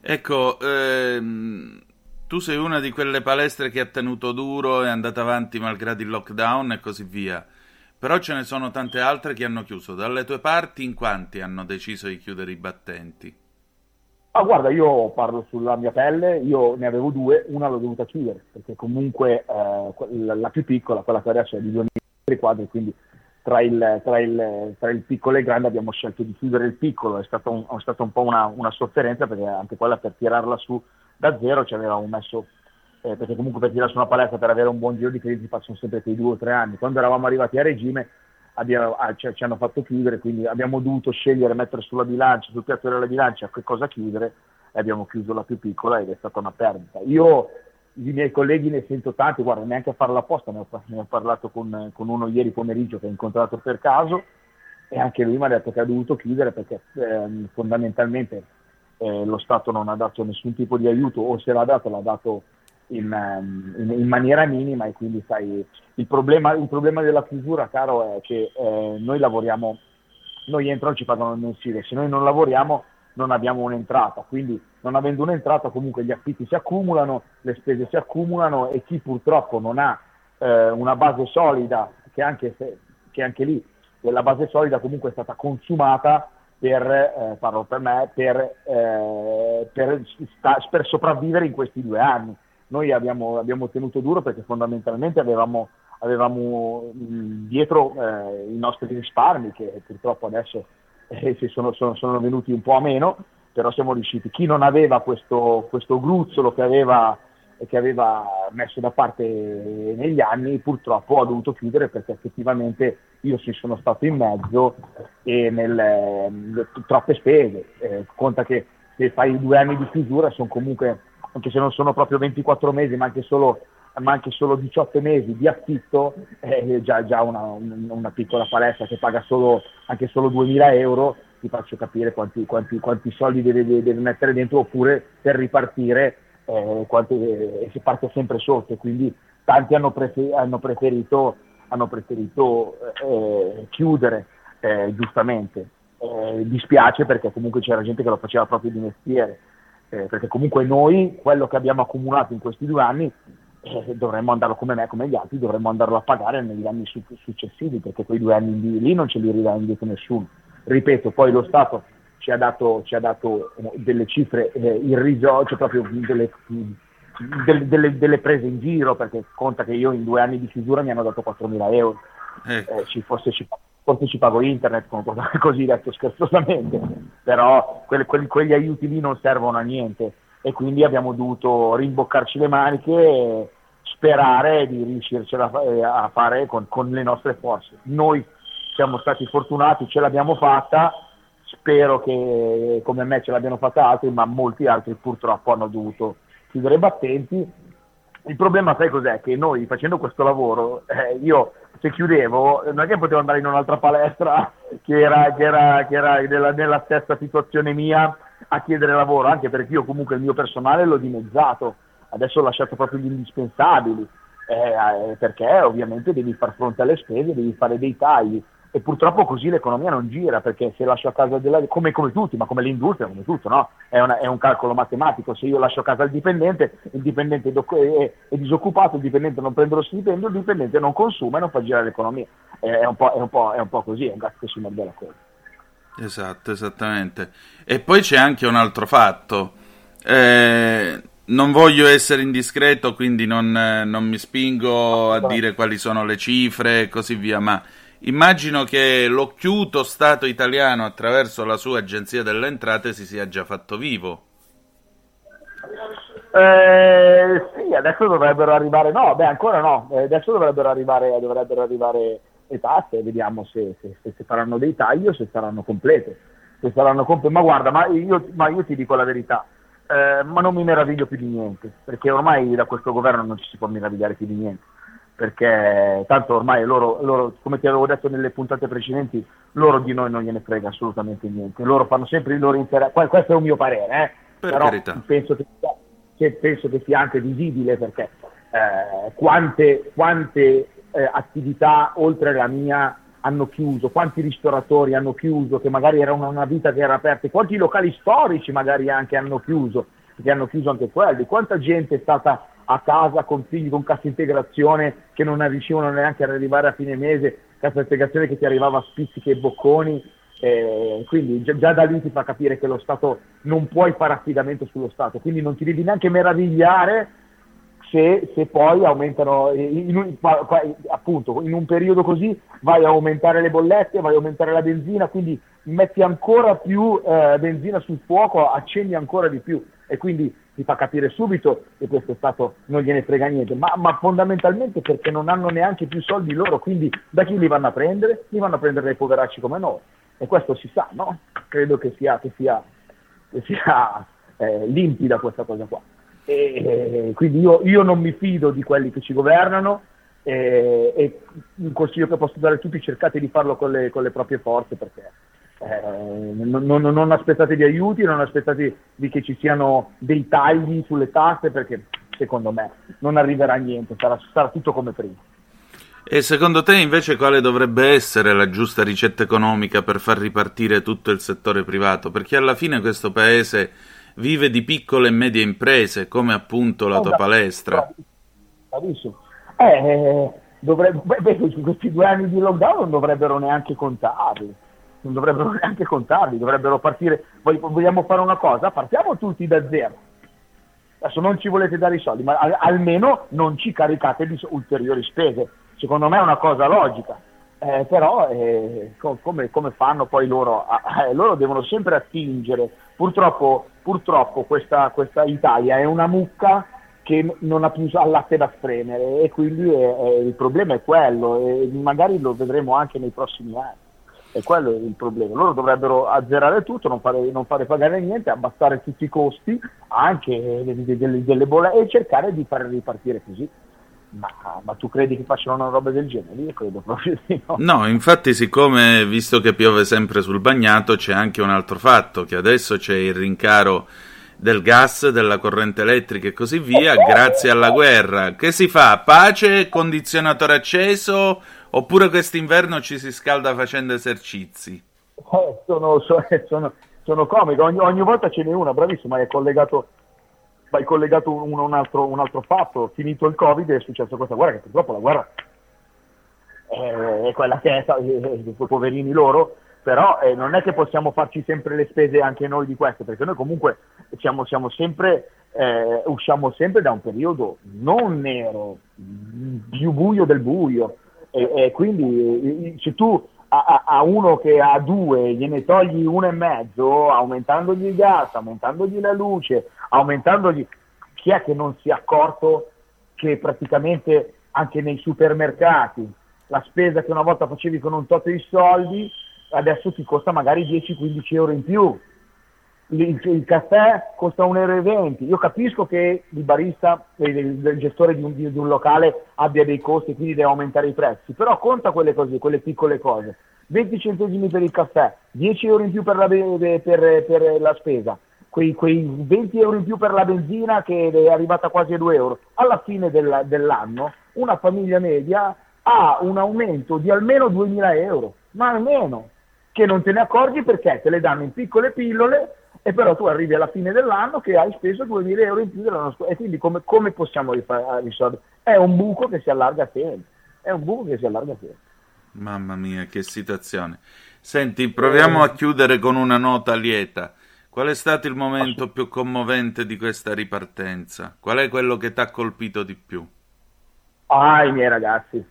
Ecco, ehm, tu sei una di quelle palestre che ha tenuto duro e è andata avanti malgrado il lockdown e così via. Però ce ne sono tante altre che hanno chiuso. Dalle tue parti, in quanti hanno deciso di chiudere i battenti? Ah, guarda, io parlo sulla mia pelle, io ne avevo due, una l'ho dovuta chiudere, perché comunque eh, la, la, più piccola, quella che adesso è di 2 metri quadri, quindi tra il, tra, il, tra il, piccolo e il grande abbiamo scelto di chiudere il piccolo, è stata un, un po' una, una, sofferenza perché anche quella per tirarla su da zero ci avevamo messo eh, perché comunque per tirare su una palestra per avere un buon giro di crediti passano sempre quei due o tre anni. Quando eravamo arrivati a regime abbiamo, ah, ci, ci, hanno fatto chiudere, quindi abbiamo dovuto scegliere, mettere sulla bilancia, sul piatto della bilancia che cosa chiudere e abbiamo chiuso la più piccola ed è stata una perdita. Io i miei colleghi ne sento tanti, guarda, neanche a farla apposta, ne ho, ne ho parlato con, con, uno ieri pomeriggio che ho incontrato per caso e anche lui mi ha detto che ha dovuto chiudere perché eh, fondamentalmente eh, lo Stato non ha dato nessun tipo di aiuto o se l'ha dato l'ha dato in, ehm, in, in, maniera minima e quindi sai, il problema, il problema della chiusura, caro, è che eh, noi lavoriamo, noi entrano ci pagano il mensile, se noi non lavoriamo non abbiamo un'entrata, quindi non avendo un'entrata comunque gli affitti si accumulano, le spese si accumulano e chi purtroppo non ha eh, una base solida, che anche, se, che anche lì la base solida comunque è stata consumata per, eh, parlo per me, per, eh, per, sta, per sopravvivere in questi due anni noi abbiamo, abbiamo tenuto duro perché fondamentalmente avevamo, avevamo mh, dietro eh, i nostri risparmi che purtroppo adesso eh, sono, sono, sono, venuti un po' a meno, però siamo riusciti. Chi non aveva questo, questo gruzzolo che aveva, che aveva messo da parte negli anni purtroppo ha dovuto chiudere perché effettivamente io ci sono stato in mezzo e nel, eh, troppe spese. Eh, conta che se fai due anni di chiusura sono comunque anche se non sono proprio 24 mesi, ma anche solo, ma anche solo 18 mesi di affitto, è già, già una, una, piccola palestra che paga solo, anche solo 2.000 euro, ti faccio capire quanti, quanti, quanti soldi deve, deve, mettere dentro, oppure per ripartire eh, quanti, eh, si parte sempre sotto. Quindi tanti hanno, prefer- hanno preferito, hanno preferito eh, chiudere, eh, giustamente. Eh, dispiace perché comunque c'era gente che lo faceva proprio di mestiere eh, perché comunque noi quello che abbiamo accumulato in questi due anni eh, dovremmo andarlo come me, come gli altri, dovremmo andarlo a pagare negli anni su- successivi, perché quei due anni lì, lì non ce li ridà indietro nessuno. Ripeto, poi lo Stato ci ha dato, ci ha dato eh, delle cifre eh, irrisori, cioè proprio delle, delle, delle, delle, prese in giro, perché conta che io in due anni di chiusura mi hanno dato 4.000 euro, ecco. eh, ci, forse ci, forse ci pago internet, [laughs] così detto scherzosamente, però quelli, quelli, quegli aiuti lì non servono a niente e quindi abbiamo dovuto rimboccarci le maniche e sperare di riuscircela a fare con, con le nostre forze. Noi siamo stati fortunati, ce l'abbiamo fatta, spero che come me ce l'abbiano fatta altri, ma molti altri purtroppo hanno dovuto chiudere i battenti. Il problema sai cos'è? Che noi facendo questo lavoro, eh, io se chiudevo, non è che potevo andare in un'altra palestra [laughs] che era, che era, che era nella, nella stessa situazione mia a chiedere lavoro, anche perché io comunque il mio personale l'ho dimezzato, adesso ho lasciato proprio gli indispensabili, eh, perché ovviamente devi far fronte alle spese, devi fare dei tagli e purtroppo così l'economia non gira perché se lascio a casa della, come, come tutti, ma come l'industria, come tutto, no? è, una, è, un calcolo matematico, se io lascio a casa il dipendente, il dipendente è, è, è, disoccupato, il dipendente non prende lo stipendio, il dipendente non consuma e non fa girare l'economia, è un po', un po', un po così, è un gatto che si morde la coda. Esatto, esattamente. E poi c'è anche un altro fatto. Eh, non voglio essere indiscreto, quindi non, non mi spingo a dire quali sono le cifre e così via, ma Immagino che l'occhiuto Stato italiano attraverso la sua agenzia delle entrate si sia già fatto vivo. Eh, sì, adesso dovrebbero arrivare, no, beh ancora no, eh, adesso dovrebbero arrivare, dovrebbero arrivare le tasse, vediamo se, se, se, faranno dei tagli o se saranno complete. Se saranno complete. Ma guarda, ma io, ma io ti dico la verità, eh, ma non mi meraviglio più di niente, perché ormai da questo governo non ci si può meravigliare più di niente perché tanto ormai loro, loro, come ti avevo detto nelle puntate precedenti, loro di noi non gliene frega assolutamente niente, loro fanno sempre il loro interesse, questo è un mio parere, eh? per però. Penso che, che, penso che sia anche visibile perché eh, quante, quante eh, attività oltre la mia hanno chiuso, quanti ristoratori hanno chiuso, che magari era una, una vita che era aperta, quanti locali storici magari anche hanno chiuso, che hanno chiuso anche quelli, quanta gente è stata a casa con figli con cassa integrazione che non riuscivano neanche ad arrivare a fine mese, cassa integrazione che ti arrivava a spizzichi e bocconi, eh, quindi già, già, da lì ti fa capire che lo Stato non puoi fare affidamento sullo Stato, quindi non ti devi neanche meravigliare se, se poi aumentano, in un, appunto in un periodo così vai a aumentare le bollette, vai a aumentare la benzina, quindi metti ancora più eh, benzina sul fuoco, accendi ancora di più e quindi ti fa capire subito che questo Stato non gliene frega niente, ma, ma, fondamentalmente perché non hanno neanche più soldi loro, quindi da chi li vanno a prendere? Li vanno a prendere dai poveracci come noi. E questo si sa, no? Credo che sia, che sia, che sia eh, limpida questa cosa qua. E, e quindi io, io, non mi fido di quelli che ci governano e, e un consiglio che posso dare a tutti cercate di farlo con le, con le proprie forze perché eh, non, non, non, aspettate di aiuti, non aspettate di che ci siano dei tagli sulle tasse perché secondo me non arriverà niente, sarà, sarà tutto come prima. E secondo te invece quale dovrebbe essere la giusta ricetta economica per far ripartire tutto il settore privato? Perché alla fine questo paese vive di piccole e medie imprese, come appunto la tua palestra. Bravissimo. Eh, dovrebbe, beh, questi due anni di lockdown non dovrebbero neanche contarli non dovrebbero [laughs] neanche contarli, dovrebbero partire, vogliamo fare una cosa, partiamo tutti da zero. Adesso non ci volete dare i soldi, ma almeno non ci caricate di ulteriori spese. Secondo me è una cosa logica. Eh, però eh, come, come, fanno poi loro? Eh, loro devono sempre attingere. Purtroppo, purtroppo questa, questa, Italia è una mucca che non ha più al latte da spremere e quindi il problema è quello e magari lo vedremo anche nei prossimi anni. E quello è il problema. Loro dovrebbero azzerare tutto, non fare, non fare pagare niente, abbassare tutti i costi, anche delle, delle, delle bolle, e cercare di fare ripartire così. Ma, ma, tu credi che facciano una roba del genere? Io credo proprio di no. No, infatti, siccome visto che piove sempre sul bagnato, c'è anche un altro fatto: che adesso c'è il rincaro del gas, della corrente elettrica e così via, grazie alla guerra. Che si fa? Pace, condizionatore acceso Oppure quest'inverno ci si scalda facendo esercizi? Eh, sono, sono, sono comico, ogni, ogni, volta ce n'è una, bravissima, è collegato, hai collegato un, un, altro, un, altro, fatto, finito il Covid è successo questa guerra, che purtroppo la guerra è, è quella che è, eh, poverini loro, però eh, non è che possiamo farci sempre le spese anche noi di queste, perché noi comunque siamo, siamo sempre, eh, usciamo sempre da un periodo non nero, più buio del buio, e, e quindi se tu a, a, uno che ha due gliene togli uno e mezzo, aumentandogli il gas, aumentandogli la luce, aumentandogli... Chi è che non si è accorto che praticamente anche nei supermercati la spesa che una volta facevi con un tot di soldi adesso ti costa magari 10-15 euro in più? Il, il caffè costa 1,20 euro. Io capisco che il barista, il, il gestore di un, di, un, locale abbia dei costi e quindi deve aumentare i prezzi, però conta quelle cose, quelle piccole cose. 20 centesimi per il caffè, 10 euro in più per la, per, per la spesa, quei, quei, 20 euro in più per la benzina che è arrivata quasi a 2 euro. Alla fine del, dell'anno una famiglia media ha un aumento di almeno 2.000 euro, ma almeno, che non te ne accorgi perché te le danno in piccole pillole e però tu arrivi alla fine dell'anno che hai speso 2.000 euro in più dell'anno scorso e quindi come, come possiamo risolvere? È un buco che si allarga a sempre, è un buco che si allarga a sempre. Mamma mia, che situazione. Senti, proviamo a chiudere con una nota lieta. Qual è stato il momento più commovente di questa ripartenza? Qual è quello che ti ha colpito di più? Ah, i miei ragazzi. I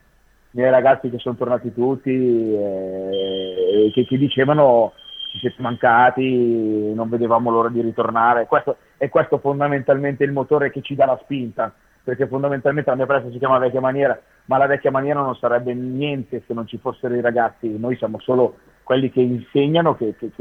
miei ragazzi che sono tornati tutti e eh, che, che dicevano ci siete mancati, non vedevamo l'ora di ritornare. Questo, è questo fondamentalmente il motore che ci dà la spinta, perché fondamentalmente la mia palestra si chiama vecchia maniera, ma la vecchia maniera non sarebbe niente se non ci fossero i ragazzi, noi siamo solo quelli che insegnano, che, che,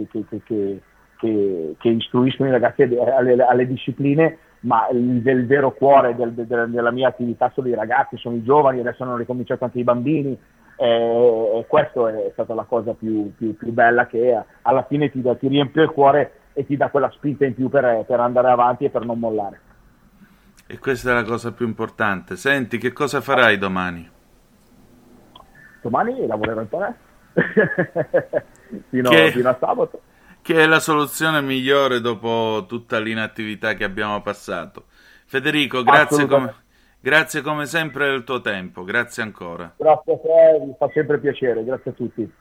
che, che istruiscono i ragazzi alle, alle discipline, ma il, il vero cuore del, del, della mia attività sono i ragazzi, sono i giovani, adesso hanno ricominciato anche i bambini, e, questa è stata la cosa più, più, più bella che alla fine ti, ti, riempie il cuore e ti dà quella spinta in più per, per andare avanti e per non mollare. E questa è la cosa più importante. Senti, che cosa farai domani? Domani lavorerò in palestra [laughs] fino, che, fino, a sabato. Che è la soluzione migliore dopo tutta l'inattività che abbiamo passato. Federico, grazie come, grazie come sempre del tuo tempo. Grazie ancora. Grazie a te, mi fa sempre piacere. Grazie a tutti.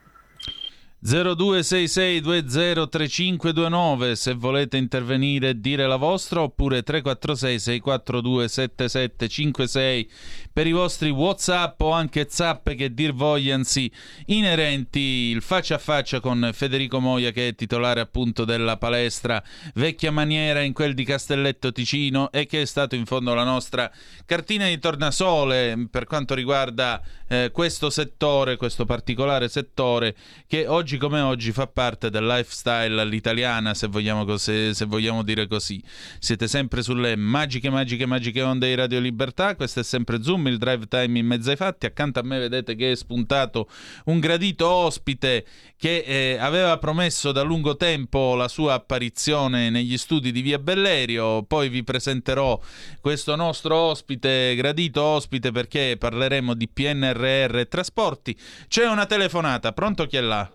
0266203529 se volete intervenire e dire la vostra oppure 346 642 7756 per i vostri whatsapp o anche zappe che dir vogliansi inerenti il faccia a faccia con Federico Moia che è titolare appunto della palestra vecchia maniera in quel di Castelletto Ticino e che è stato in fondo la nostra cartina di tornasole per quanto riguarda eh, questo settore questo particolare settore che oggi come oggi fa parte del lifestyle all'italiana, se vogliamo, così, se vogliamo dire così. Siete sempre sulle magiche, magiche, magiche onde di Radio Libertà. Questo è sempre Zoom, il drive time in mezzo ai fatti. Accanto a me vedete che è spuntato un gradito ospite che eh, aveva promesso da lungo tempo la sua apparizione negli studi di Via Bellerio. Poi vi presenterò questo nostro ospite, gradito ospite, perché parleremo di PNRR e trasporti. C'è una telefonata, pronto chi è là?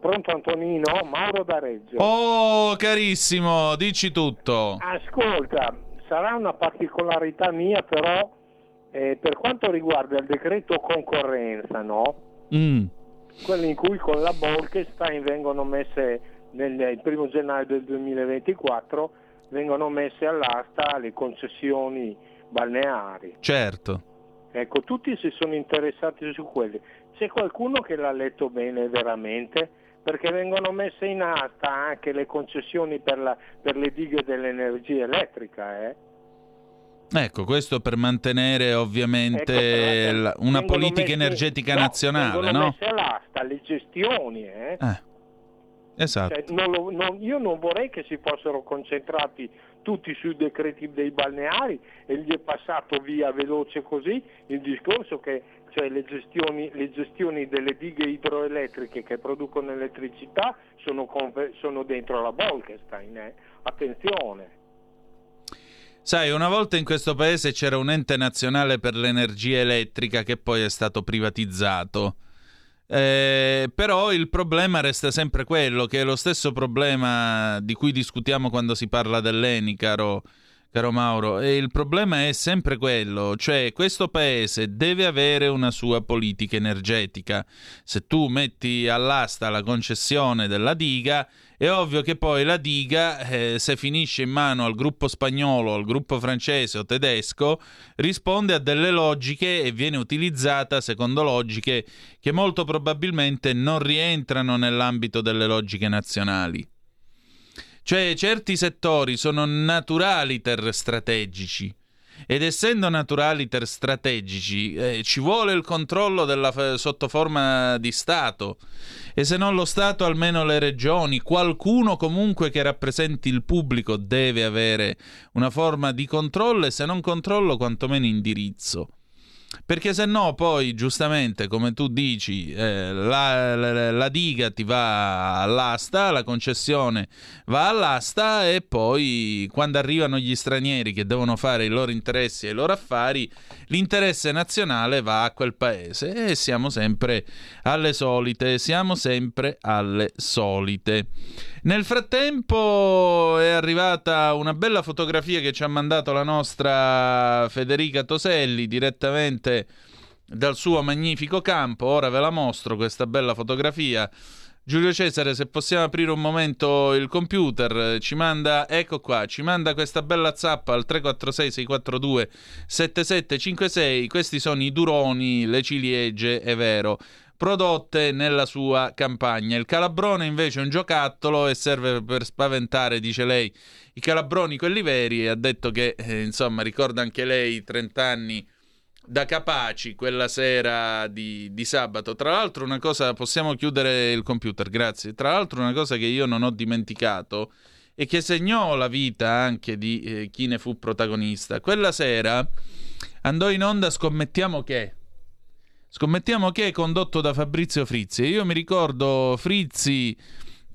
Pronto Antonino? Mauro da Reggio. Oh, carissimo, dici tutto. Ascolta, sarà una particolarità mia, però eh, per quanto riguarda il decreto concorrenza, no? Mm. Quelli in cui con la Bolkestein vengono messe nel, il primo gennaio del 2024 vengono messe all'asta le concessioni balneari. Certo. Ecco, tutti si sono interessati su quelli. C'è qualcuno che l'ha letto bene veramente? perché vengono messe in asta anche le concessioni per, la, per le dighe dell'energia elettrica. Eh? Ecco, questo per mantenere ovviamente ecco, la, una politica messi, energetica no, nazionale, no? messe all'asta le gestioni, eh? eh esatto. Cioè, non lo, non, io non vorrei che si fossero concentrati tutti sui decreti dei balneari e gli è passato via veloce così il discorso che cioè le gestioni, le gestioni, delle dighe idroelettriche che producono elettricità sono, sono dentro la Bolkestein, eh? attenzione. Sai, una volta in questo paese c'era un ente nazionale per l'energia elettrica che poi è stato privatizzato. Eh, però il problema resta sempre quello, che è lo stesso problema di cui discutiamo quando si parla dell'ENI, caro, caro Mauro, e il problema è sempre quello, cioè questo paese deve avere una sua politica energetica. Se tu metti all'asta la concessione della diga, è ovvio che poi la diga, eh, se finisce in mano al gruppo spagnolo, al gruppo francese o tedesco, risponde a delle logiche e viene utilizzata secondo logiche che molto probabilmente non rientrano nell'ambito delle logiche nazionali. Cioè certi settori sono naturali terre strategici ed essendo naturaliter strategici eh, ci vuole il controllo della, sotto forma di Stato e se non lo Stato almeno le regioni, qualcuno comunque che rappresenti il pubblico deve avere una forma di controllo e se non controllo quantomeno indirizzo. Perché se no poi giustamente come tu dici eh, la, la, la, diga ti va all'asta, la concessione va all'asta e poi quando arrivano gli stranieri che devono fare i loro interessi e i loro affari, l'interesse nazionale va a quel paese e siamo sempre alle solite, siamo sempre alle solite. Nel frattempo è arrivata una bella fotografia che ci ha mandato la nostra Federica Toselli direttamente dal suo magnifico campo. Ora ve la mostro questa bella fotografia. Giulio Cesare, se possiamo aprire un momento il computer, ci manda, ecco qua, ci manda questa bella zappa al 346 642 7756. Questi sono i duroni, le ciliegie, è vero prodotte nella sua campagna. Il calabrone invece è un giocattolo e serve per spaventare, dice lei, i calabroni quelli veri ha detto che, eh, insomma, ricorda anche lei 30 anni da Capaci quella sera di, di, sabato. Tra l'altro, una cosa, possiamo chiudere il computer, grazie. Tra l'altro, una cosa che io non ho dimenticato e che segnò la vita anche di eh, chi ne fu protagonista. Quella sera andò in onda, scommettiamo che Scommettiamo che è condotto da Fabrizio Frizzi. Io mi ricordo Frizzi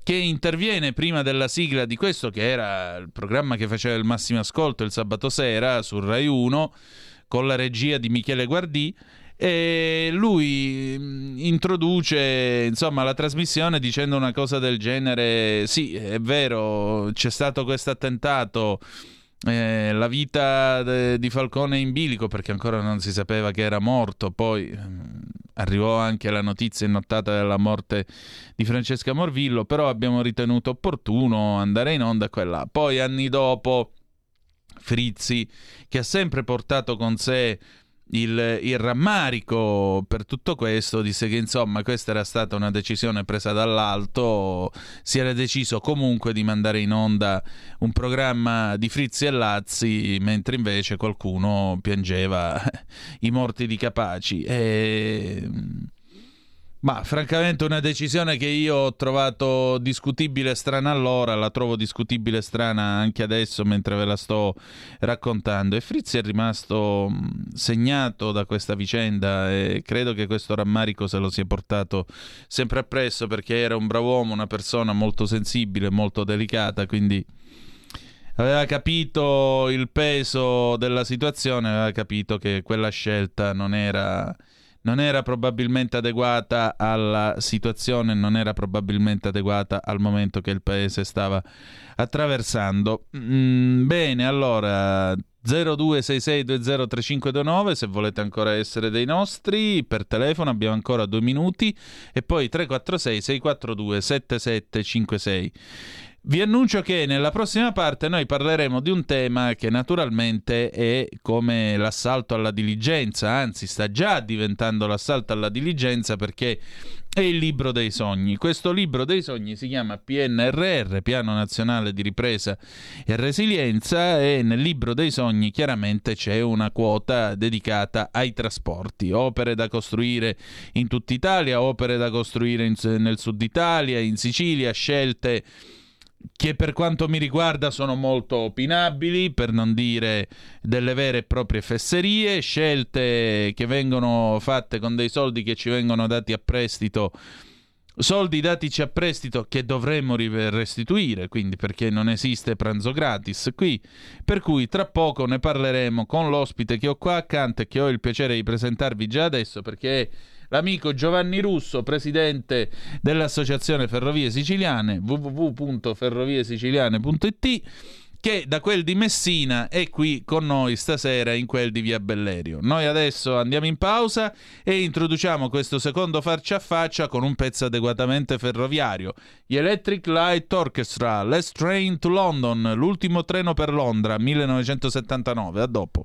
che interviene prima della sigla di questo, che era il programma che faceva il massimo ascolto il sabato sera su Rai 1, con la regia di Michele Guardì. E lui mm, introduce insomma la trasmissione dicendo una cosa del genere: Sì, è vero, c'è stato questo attentato eh, la vita de, di Falcone in bilico perché ancora non si sapeva che era morto, poi eh, arrivò anche la notizia innottata della morte di Francesca Morvillo, però abbiamo ritenuto opportuno andare in onda quella. Poi anni dopo Frizzi, che ha sempre portato con sé il, il, rammarico per tutto questo disse che insomma questa era stata una decisione presa dall'alto, si era deciso comunque di mandare in onda un programma di Frizzi e Lazzi, mentre invece qualcuno piangeva [laughs] i morti di Capaci. E ma francamente una decisione che io ho trovato discutibile e strana allora, la trovo discutibile e strana anche adesso mentre ve la sto raccontando. E Frizzi è rimasto segnato da questa vicenda e credo che questo rammarico se lo sia portato sempre appresso perché era un bravo uomo, una persona molto sensibile, molto delicata, quindi aveva capito il peso della situazione, aveva capito che quella scelta non era non era probabilmente adeguata alla situazione, non era probabilmente adeguata al momento che il paese stava attraversando. Mm, bene, allora 0266203529 se volete ancora essere dei nostri per telefono abbiamo ancora due minuti e poi 346 642 7756 vi annuncio che nella prossima parte noi parleremo di un tema che naturalmente è come l'assalto alla diligenza, anzi sta già diventando l'assalto alla diligenza perché è il libro dei sogni. Questo libro dei sogni si chiama PNRR, Piano Nazionale di Ripresa e Resilienza e nel libro dei sogni chiaramente c'è una quota dedicata ai trasporti, opere da costruire in tutta Italia, opere da costruire in, nel sud Italia, in Sicilia, scelte che per quanto mi riguarda sono molto opinabili, per non dire delle vere e proprie fesserie, scelte che vengono fatte con dei soldi che ci vengono dati a prestito, soldi datici a prestito che dovremmo restituire, quindi perché non esiste pranzo gratis qui, per cui tra poco ne parleremo con l'ospite che ho qua accanto e che ho il piacere di presentarvi già adesso perché è l'amico Giovanni Russo, presidente dell'Associazione Ferrovie Siciliane, www.ferroviesiciliane.it che da quel di Messina è qui con noi stasera in quel di Via Bellerio. Noi adesso andiamo in pausa e introduciamo questo secondo farci a faccia con un pezzo adeguatamente ferroviario. Gli Electric Light Orchestra, Let's Train to London, l'ultimo treno per Londra, 1979. A dopo.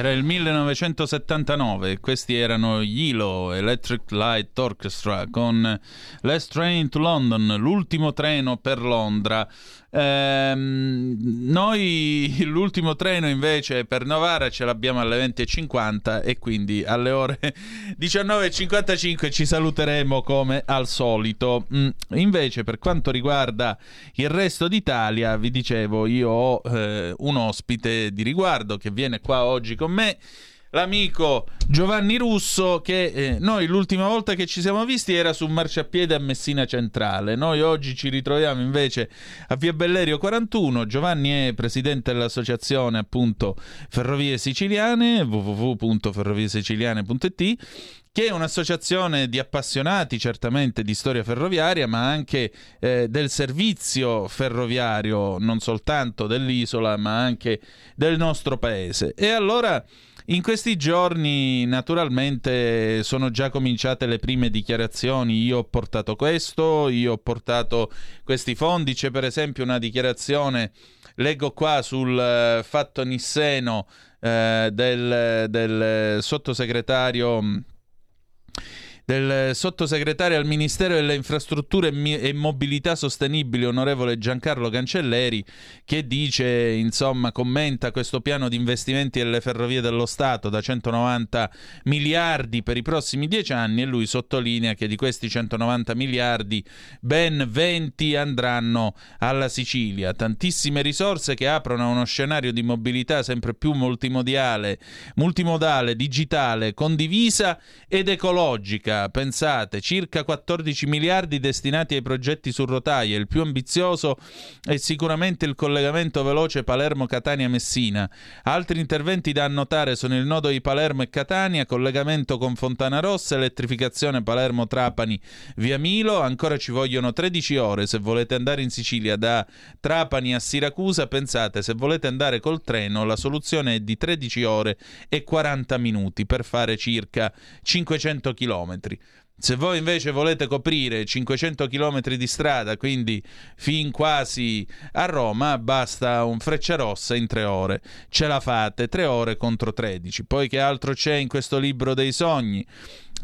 Era il 1979, e questi erano Yilo Electric Light Orchestra con Last Train to London, l'ultimo treno per Londra. Ehm, noi l'ultimo treno invece per Novara ce l'abbiamo alle 20.50 e quindi alle ore 19.55 ci saluteremo come al solito. Mm, invece per quanto riguarda il resto d'Italia, vi dicevo, io ho eh, un ospite di riguardo che viene qua oggi con me l'amico Giovanni Russo che eh, noi l'ultima volta che ci siamo visti era su marciapiede a Messina Centrale. Noi oggi ci ritroviamo invece a Via Bellerio 41. Giovanni è presidente dell'associazione appunto Ferrovie Siciliane, www.ferroviesiciliane.it che è un'associazione di appassionati certamente di storia ferroviaria, ma anche eh, del servizio ferroviario, non soltanto dell'isola, ma anche del nostro paese. E allora in questi giorni naturalmente sono già cominciate le prime dichiarazioni, io ho portato questo, io ho portato questi fondi, c'è per esempio una dichiarazione, leggo qua sul eh, fatto Nisseno eh, del, del sottosegretario del sottosegretario al Ministero delle Infrastrutture e Mobilità Sostenibili, onorevole Giancarlo Cancelleri, che dice, insomma, commenta questo piano di investimenti delle ferrovie dello Stato da 190 miliardi per i prossimi dieci anni e lui sottolinea che di questi 190 miliardi ben 20 andranno alla Sicilia. Tantissime risorse che aprono a uno scenario di mobilità sempre più multimodiale, multimodale, digitale, condivisa ed ecologica. Pensate, circa 14 miliardi destinati ai progetti su rotaie. Il più ambizioso è sicuramente il collegamento veloce Palermo-Catania-Messina. Altri interventi da annotare sono il nodo di Palermo e Catania, collegamento con Fontana Rossa, elettrificazione Palermo-Trapani via Milo. Ancora ci vogliono 13 ore se volete andare in Sicilia da Trapani a Siracusa. Pensate, se volete andare col treno, la soluzione è di 13 ore e 40 minuti per fare circa 500 km. Se voi invece volete coprire 500 km di strada, quindi fin quasi a Roma, basta un freccia rossa in tre ore. Ce la fate, tre ore contro 13. Poi che altro c'è in questo libro dei sogni?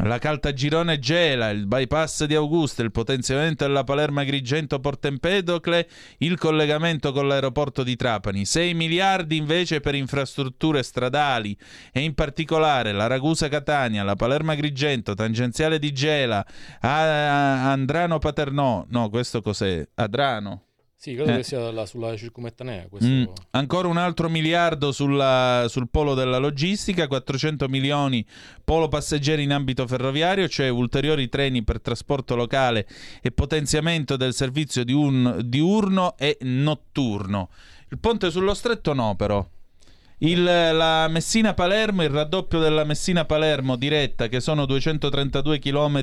La Caltagirone Gela, il bypass di Augusta, il potenziamento della Palermo Agrigento Porto Empedocle, il collegamento con l'aeroporto di Trapani. 6 miliardi invece per infrastrutture stradali e in particolare la Ragusa Catania, la Palermo Agrigento, tangenziale di Gela, Andrano Paternò. No, questo cos'è? Adrano. Sì, credo Eh. che sia la- sulla circumettanea. Questo... Mm. Ancora un altro miliardo sulla- sul polo della logistica, 400 milioni polo passeggeri in ambito ferroviario, cioè ulteriori treni per trasporto locale e potenziamento del servizio diurn- diurno e notturno. Il ponte sullo stretto no però. Il- la Messina-Palermo, il raddoppio della Messina-Palermo diretta, che sono 232 km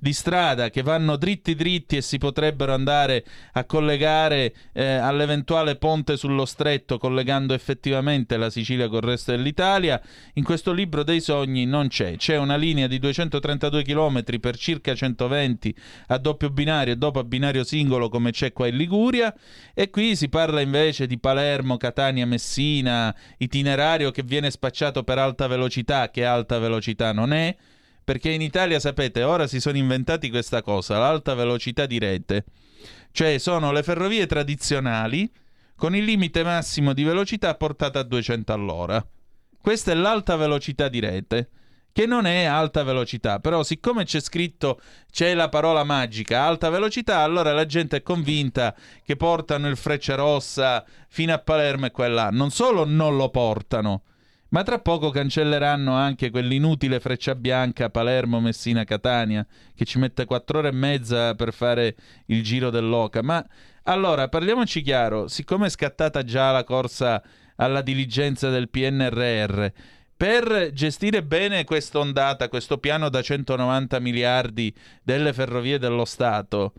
di strada che vanno dritti dritti e si potrebbero andare a collegare eh, all'eventuale ponte sullo stretto, collegando effettivamente la Sicilia col resto dell'Italia. In questo libro dei sogni non c'è. C'è una linea di 232 km per circa 120 a doppio binario e dopo a binario singolo, come c'è qua in Liguria. E qui si parla invece di Palermo, Catania, Messina, itinerario che viene spacciato per alta velocità, che alta velocità non è, perché in Italia, sapete, ora si sono inventati questa cosa, l'alta velocità di rete. Cioè sono le ferrovie tradizionali con il limite massimo di velocità portata a 200 all'ora. Questa è l'alta velocità di rete, che non è alta velocità, però siccome c'è scritto, c'è la parola magica, alta velocità, allora la gente è convinta che portano il freccia rossa fino a Palermo e quella. Non solo non lo portano, ma tra poco cancelleranno anche quell'inutile freccia bianca Palermo-Messina-Catania, che ci mette quattro ore e mezza per fare il giro dell'Oca. Ma allora, parliamoci chiaro, siccome è scattata già la corsa alla diligenza del PNRR, per gestire bene questa ondata, questo piano da 190 miliardi delle ferrovie dello Stato,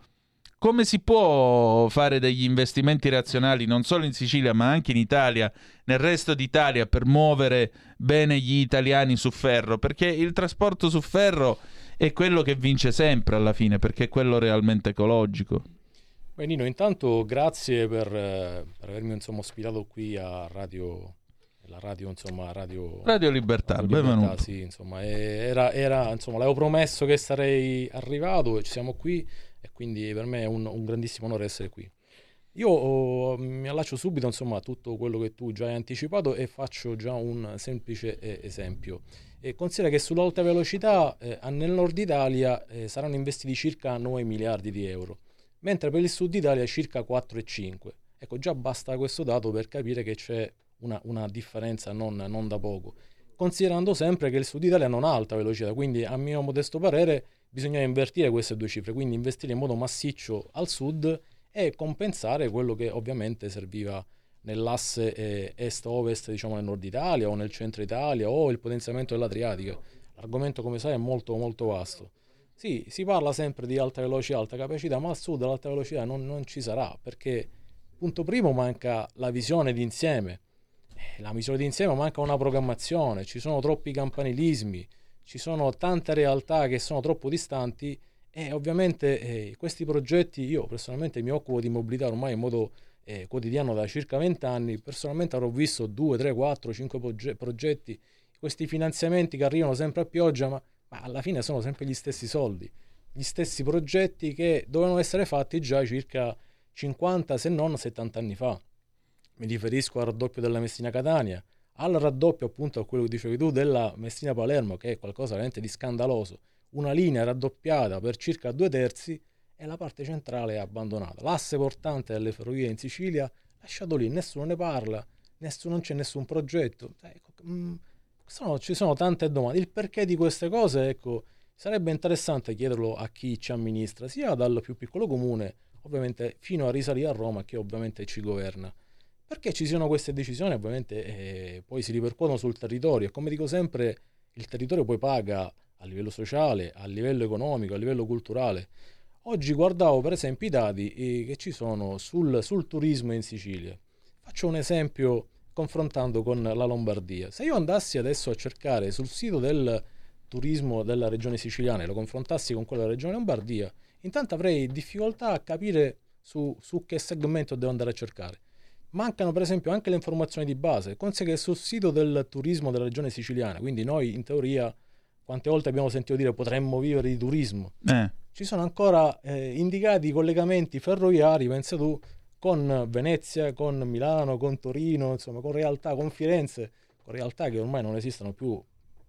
come si può fare degli investimenti razionali non solo in Sicilia ma anche in Italia, nel resto d'Italia, per muovere bene gli italiani su ferro? Perché il trasporto su ferro è quello che vince sempre alla fine, perché è quello realmente ecologico. Beh, Nino, intanto grazie per, eh, per avermi insomma, ospitato qui a Radio. La radio, insomma, radio, Radio Libertà, Radio benvenuto. sì, insomma, era, era, insomma, l'avevo promesso che sarei arrivato e ci siamo qui e quindi per me è un, un grandissimo onore essere qui. Io oh, mi allaccio subito insomma, a tutto quello che tu già hai anticipato e faccio già un semplice eh, esempio. E considera che sull'alta velocità eh, nel nord Italia eh, saranno investiti circa 9 miliardi di euro, mentre per il sud Italia circa 4,5. Ecco, già basta questo dato per capire che c'è una, una differenza non, non da poco. considerando sempre che il Sud Italia non ha alta velocità, quindi a mio modesto parere bisogna invertire queste due cifre, quindi investire in modo massiccio al sud e compensare quello che ovviamente serviva nell'asse eh, est-ovest, diciamo nel nord Italia o nel centro Italia o il potenziamento dell'Adriatica. L'argomento, come sai, è molto molto vasto. Sì, si parla sempre di alta velocità, alta capacità, ma al sud l'alta velocità non, non ci sarà perché, punto primo, manca la visione d'insieme. Eh, La visione d'insieme manca una programmazione, ci sono troppi campanilismi, ci sono tante realtà che sono troppo distanti e ovviamente eh, questi progetti, io personalmente mi occupo di mobilità ormai in modo eh, quotidiano da circa 20 anni, personalmente avrò visto 2, 3, 4, 5 proge- progetti, questi finanziamenti che arrivano sempre a pioggia, ma, ma alla fine sono sempre gli stessi soldi, gli stessi progetti che dovevano essere fatti già circa 50 se non 70 anni fa. Mi riferisco al raddoppio della Messina-Catania, al raddoppio appunto a quello che dicevi tu della Messina-Palermo, che è qualcosa veramente di scandaloso. Una linea raddoppiata per circa due terzi e la parte centrale è abbandonata. L'asse portante delle ferrovie in Sicilia lasciato lì, nessuno ne parla, nessuno, non c'è nessun progetto. Ecco, mm, sono- ci sono tante domande. Il perché di queste cose, ecco, sarebbe interessante chiederlo a chi ci amministra, sia dal più piccolo comune, ovviamente, fino a risalire a Roma, che ovviamente ci governa. Perché ci siano queste decisioni, ovviamente, eh, poi si ripercuotono sul territorio. E come dico sempre, il territorio poi paga a livello sociale, a livello economico, a livello culturale. Oggi guardavo per esempio i dati eh, che ci sono sul, sul turismo in Sicilia. Faccio un esempio confrontando con la Lombardia. Se io andassi adesso a cercare sul sito del turismo della regione siciliana e lo confrontassi con quello della regione Lombardia, intanto avrei difficoltà a capire su, su che segmento devo andare a cercare. Mancano per esempio anche le informazioni di base, conse che sul sito del turismo della regione siciliana, quindi noi in teoria quante volte abbiamo sentito dire potremmo vivere di turismo, Eh. ci sono ancora eh, indicati i collegamenti ferroviari, pensa tu, con Venezia, con Milano, con Torino, insomma, con realtà, con Firenze, con realtà che ormai non esistono più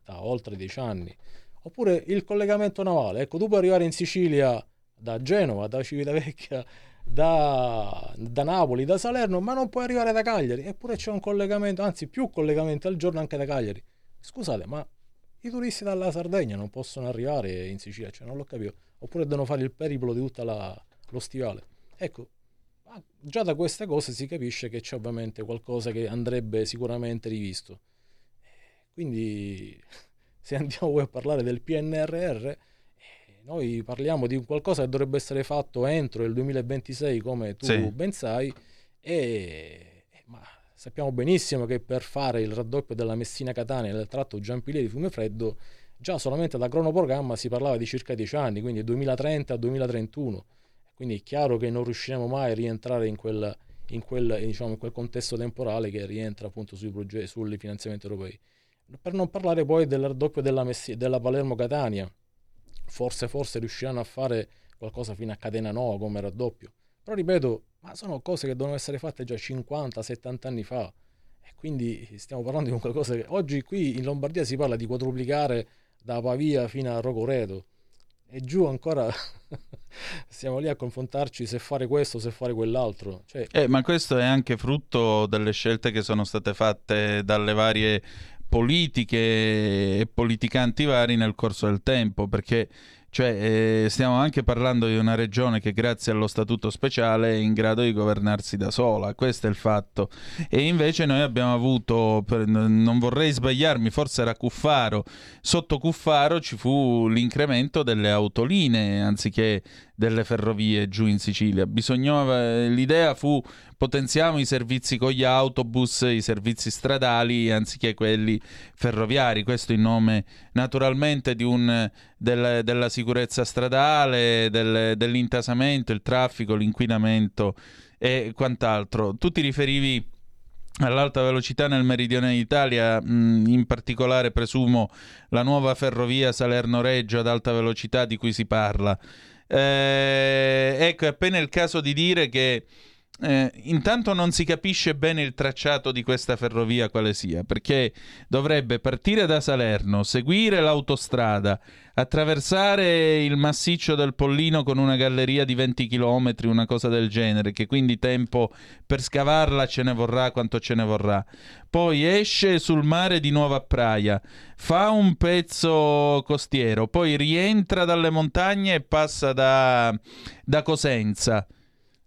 da oltre dieci anni. Oppure il collegamento navale, ecco, tu puoi arrivare in Sicilia da Genova, da Civitavecchia, da, da Napoli, da Salerno, ma non puoi arrivare da Cagliari, eppure c'è un collegamento, anzi più collegamenti al giorno anche da Cagliari. Scusate, ma i turisti dalla Sardegna non possono arrivare in Sicilia, cioè non l'ho capito. Oppure devono fare il periplo di tutta la- lo stivale. Ecco, già da queste cose si capisce che c'è ovviamente qualcosa che andrebbe sicuramente rivisto. Quindi, [laughs] se andiamo poi a parlare del PNRR, noi parliamo di qualcosa che dovrebbe essere fatto entro il 2026, come tu Sì. ben sai, e ma sappiamo benissimo che per fare il raddoppio della Messina-Catania nel tratto Giampilieri-Fiumefreddo, già solamente da cronoprogramma si parlava di circa 10 anni, quindi 2030-2031. Quindi è chiaro che non riusciremo mai a rientrare in quel, in quel, diciamo, in quel contesto temporale che rientra appunto sui, progetti, sui finanziamenti europei. Per non parlare poi del raddoppio della, Messi- della Palermo-Catania, forse, forse riusciranno a fare qualcosa fino a Catena Nova come raddoppio. Però ripeto, ma sono cose che devono essere fatte già 50-70 anni fa. E quindi stiamo parlando di qualcosa che oggi qui in Lombardia si parla di quadruplicare da Pavia fino a Rocoreto. E giù ancora [laughs] siamo lì a confrontarci se fare questo, se fare quell'altro. Cioè, Eh, ma questo è anche frutto delle scelte che sono state fatte dalle varie politiche e politicanti vari nel corso del tempo, perché cioè, eh, stiamo anche parlando di una regione che grazie allo statuto speciale è in grado di governarsi da sola, questo è il fatto. E invece noi abbiamo avuto, per- non vorrei sbagliarmi, forse era Cuffaro, sotto Cuffaro ci fu l'incremento delle autolinee anziché delle ferrovie giù in Sicilia. Bisognava, l'idea fu potenziamo i servizi con gli autobus, i servizi stradali anziché quelli ferroviari. Questo in nome naturalmente un, del- della sicurezza stradale, del- dell'intasamento, il traffico, l'inquinamento e quant'altro. Tu ti riferivi all'alta velocità nel meridione d'Italia, mh, in particolare presumo la nuova ferrovia Salerno-Reggio ad alta velocità di cui si parla. Eh, ecco, è appena il caso di dire che eh, intanto non si capisce bene il tracciato di questa ferrovia quale sia, perché dovrebbe partire da Salerno, seguire l'autostrada, attraversare il massiccio del Pollino con una galleria di 20 km, una cosa del genere, che quindi tempo per scavarla ce ne vorrà quanto ce ne vorrà. Poi esce sul mare di Nuova Praia, fa un pezzo costiero, poi rientra dalle montagne e passa da, da Cosenza.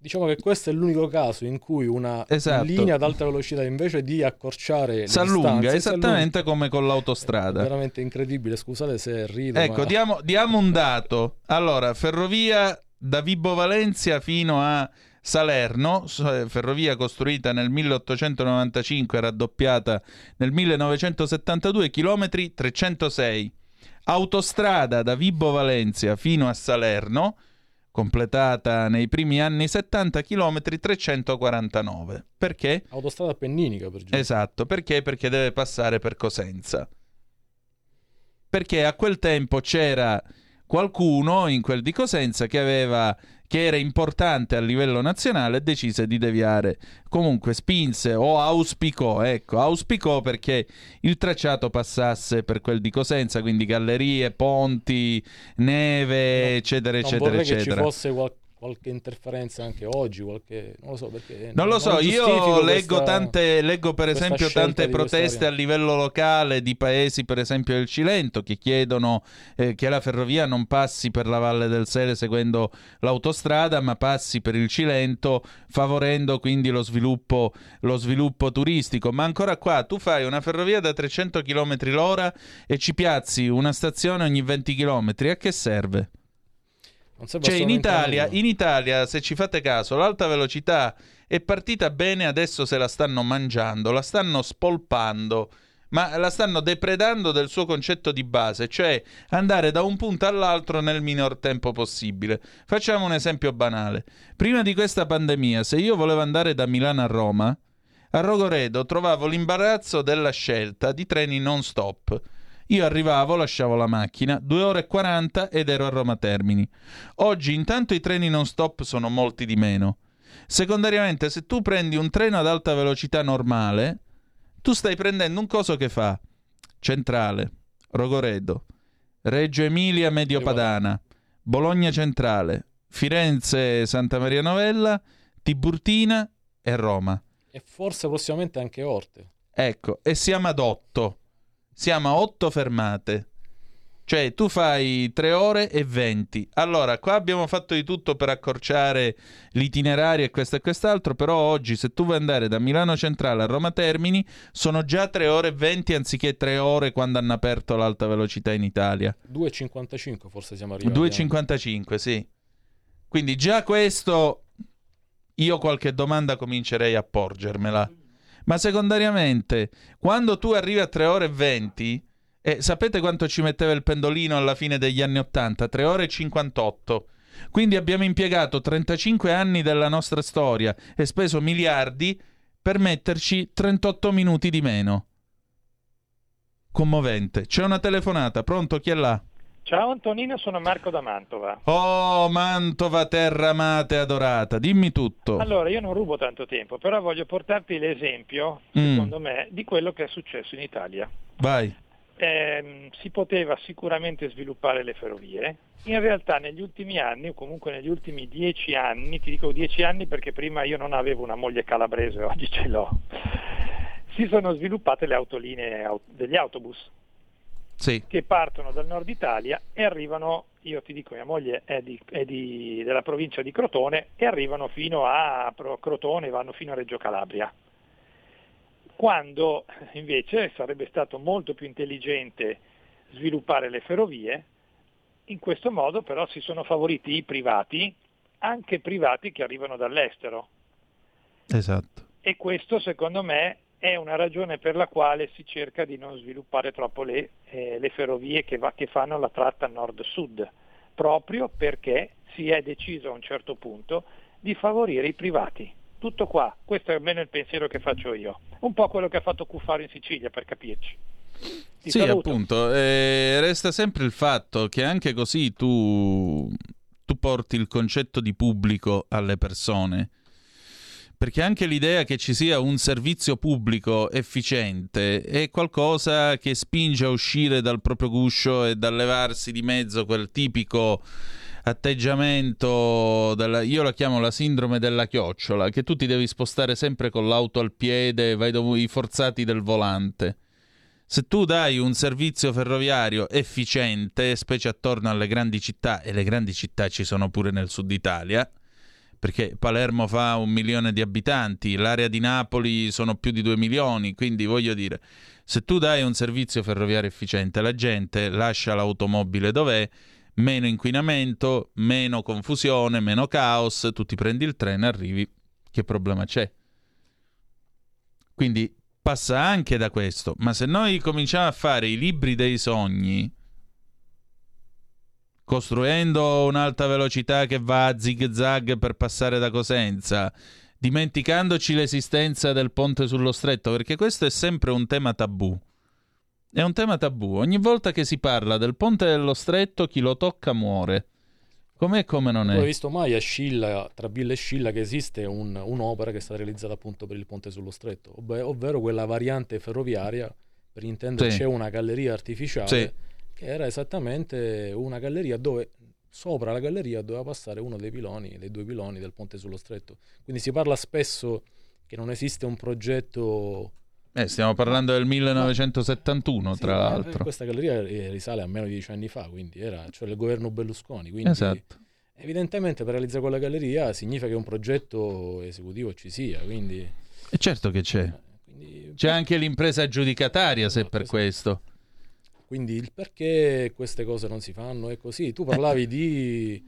Diciamo che questo è l'unico caso in cui una Esatto. linea ad alta velocità invece di accorciare le Si allunga distanze, si esattamente come con l'autostrada. È veramente incredibile, scusate se rido. Ecco, ma... diamo, diamo un dato. Allora, ferrovia da Vibo Valencia fino a Salerno, s- ferrovia costruita nel 1895 e raddoppiata nel 1972, chilometri 306. Autostrada da Vibo Valencia fino a Salerno, completata nei primi anni 70, chilometri 349. Perché? Autostrada appenninica per giù. Esatto, perché? Perché deve passare per Cosenza. Perché a quel tempo c'era qualcuno in quel di Cosenza che aveva che era importante a livello nazionale decise di deviare. Comunque spinse o auspicò, ecco, auspicò perché il tracciato passasse per quel di Cosenza, quindi gallerie, ponti, neve, eccetera, non eccetera, vorrei che ci eccetera. fosse qual- qualche interferenza anche oggi, qualche... non lo so perché... Non lo so, io giustifico leggo, questa- tante, leggo per esempio tante proteste a livello locale di paesi, per esempio del Cilento, che chiedono eh, che la ferrovia non passi per la Valle del Sele seguendo l'autostrada, ma passi per il Cilento, favorendo quindi lo sviluppo, lo sviluppo turistico. Ma ancora qua, tu fai una ferrovia da 300 km l'ora e ci piazzi una stazione ogni 20 km, a che serve? Cioè in Italia, in Italia, se ci fate caso, l'alta velocità è partita bene, adesso se la stanno mangiando, la stanno spolpando, ma la stanno depredando del suo concetto di base, cioè andare da un punto all'altro nel minor tempo possibile. Facciamo un esempio banale. Prima di questa pandemia, se io volevo andare da Milano a Roma, a Rogoredo trovavo l'imbarazzo della scelta di treni non stop. Io arrivavo, lasciavo la macchina, 2 ore e 40 ed ero a Roma Termini. Oggi intanto i treni non stop sono molti di meno. Secondariamente, se tu prendi un treno ad alta velocità normale, tu stai prendendo un coso che fa Centrale, Rogoredo, Reggio Emilia Mediopadana, Bologna Centrale, Firenze Santa Maria Novella, Tiburtina e Roma. E forse prossimamente anche Orte. Ecco, e siamo ad 8. Siamo a 8 fermate. Cioè, tu fai 3 ore e 20. Allora, qua abbiamo fatto di tutto per accorciare l'itinerario e questo e quest'altro, però oggi se tu vuoi andare da Milano Centrale a Roma Termini, sono già 3 ore e 20 anziché 3 ore quando hanno aperto l'alta velocità in Italia. 2,55 forse siamo arrivati. 2,55, sì. Quindi già questo io qualche domanda comincerei a porgermela. Ma secondariamente, quando tu arrivi a 3 ore e 20, eh, sapete quanto ci metteva il pendolino alla fine degli anni 80? 3 ore e 58. Quindi abbiamo impiegato 35 anni della nostra storia e speso miliardi per metterci 38 minuti di meno. Commovente. C'è una telefonata, pronto? Chi è là? Ciao Antonino, sono Marco da Mantova. Oh, Mantova, terra amata e adorata, dimmi tutto. Allora, io non rubo tanto tempo, però voglio portarti l'esempio, Mm. secondo me, di quello che è successo in Italia. Vai. Ehm, si poteva sicuramente sviluppare le ferrovie. In realtà negli ultimi anni, o comunque negli ultimi dieci anni, ti dico dieci anni perché prima io non avevo una moglie calabrese, [laughs] oggi ce l'ho, si sono sviluppate le autolinee au- degli autobus Sì. che partono dal nord Italia e arrivano, io ti dico, mia moglie è, di- è di- della provincia di Crotone e arrivano fino a Crotone, vanno fino a Reggio Calabria. Quando invece sarebbe stato molto più intelligente sviluppare le ferrovie, in questo modo però si sono favoriti i privati, anche privati che arrivano dall'estero. Esatto. E questo secondo me è una ragione per la quale si cerca di non sviluppare troppo le, eh, le ferrovie che, va- che fanno la tratta nord-sud, proprio perché si è deciso a un certo punto di favorire i privati. Tutto qua, questo è almeno il pensiero che faccio io. Un po' quello che ha fatto Cuffaro in Sicilia, per capirci. Ti sì, saluto. appunto, eh, resta sempre il fatto che anche così tu, tu porti il concetto di pubblico alle persone. Perché anche l'idea che ci sia un servizio pubblico efficiente è qualcosa che spinge a uscire dal proprio guscio e dal levarsi di mezzo quel tipico atteggiamento, della, io la chiamo la sindrome della chiocciola, che tu ti devi spostare sempre con l'auto al piede, vai dove i forzati del volante. Se tu dai un servizio ferroviario efficiente, specie attorno alle grandi città, e le grandi città ci sono pure nel sud Italia, perché Palermo fa un milione di abitanti, l'area di Napoli sono più di due milioni, quindi voglio dire, se tu dai un servizio ferroviario efficiente, la gente lascia l'automobile dov'è, meno inquinamento, meno confusione, meno caos, tu ti prendi il treno e arrivi, che problema c'è? Quindi passa anche da questo, ma se noi cominciamo a fare i libri dei sogni, costruendo un'alta velocità che va a zig zag per passare da Cosenza, dimenticandoci l'esistenza del ponte sullo stretto, perché questo è sempre un tema tabù. È un tema tabù. Ogni volta che si parla del ponte dello stretto, chi lo tocca muore. Com'è come non Non hai è? visto mai a Scilla, tra Bill e Scilla, che esiste un- un'opera che è stata realizzata appunto per il ponte sullo stretto, ovve- ovvero quella variante ferroviaria, per intenderci Sì. è una galleria artificiale, Sì. Che era esattamente una galleria dove sopra la galleria doveva passare uno dei piloni, dei due piloni del ponte sullo stretto. Quindi si parla spesso che non esiste un progetto... Eh, stiamo parlando del 1971, Sì, tra eh, l'altro. Questa galleria eh, risale a meno di dieci anni fa, quindi era cioè il governo Berlusconi. Quindi Esatto. Evidentemente per realizzare quella galleria significa che un progetto esecutivo ci sia, quindi E certo che c'è. C'è anche l'impresa aggiudicataria se per questo. Quindi il perché queste cose non si fanno è così. Tu parlavi di,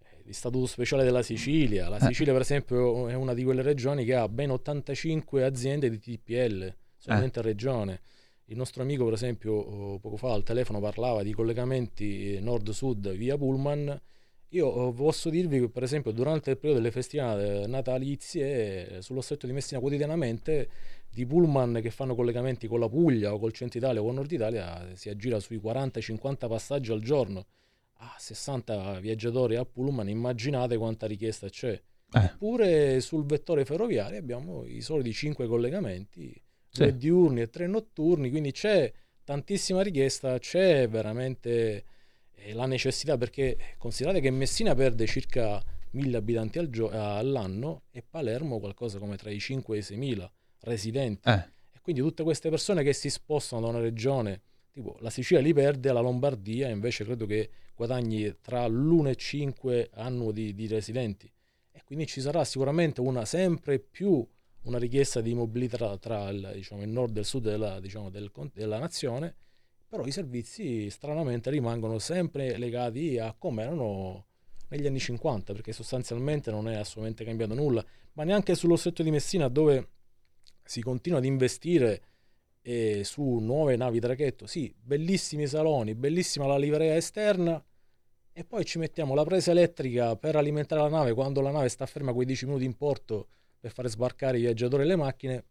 eh, di statuto speciale della Sicilia. La Eh. Sicilia, per esempio, è una di quelle regioni che ha ben 85 aziende di TPL, solamente Eh. a regione. Il nostro amico, per esempio, oh, poco fa al telefono parlava di collegamenti nord-sud via Pullman. Io oh, posso dirvi che, per esempio, durante il periodo delle festività natalizie, sullo stretto di Messina quotidianamente di pullman che fanno collegamenti con la Puglia o col centro Italia o con Nord Italia si aggira sui 40-50 passaggi al giorno. A 60 viaggiatori a pullman immaginate quanta richiesta c'è. Eppure sul vettore ferroviario abbiamo i soliti 5 collegamenti Sì. due diurni e tre notturni quindi c'è tantissima richiesta c'è veramente eh, la necessità perché considerate che Messina perde circa 1000 abitanti al gio- all'anno e Palermo qualcosa come tra i 5 e i 6000 residenti Eh. e quindi tutte queste persone che si spostano da una regione tipo la Sicilia li perde la Lombardia invece credo che guadagni tra l'1 e 5 annuo di, di residenti e quindi ci sarà sicuramente una sempre più una richiesta di mobilità tra, il, diciamo, il nord e il sud della, diciamo, del della nazione però i servizi stranamente rimangono sempre legati a come erano negli anni 50 perché sostanzialmente non è assolutamente cambiato nulla ma neanche sullo stretto di Messina dove si continua ad investire eh, su nuove navi traghetto sì bellissimi saloni bellissima la livrea esterna. E poi ci mettiamo la presa elettrica per alimentare la nave. Quando la nave sta ferma quei 10 minuti in porto per fare sbarcare i viaggiatori e le macchine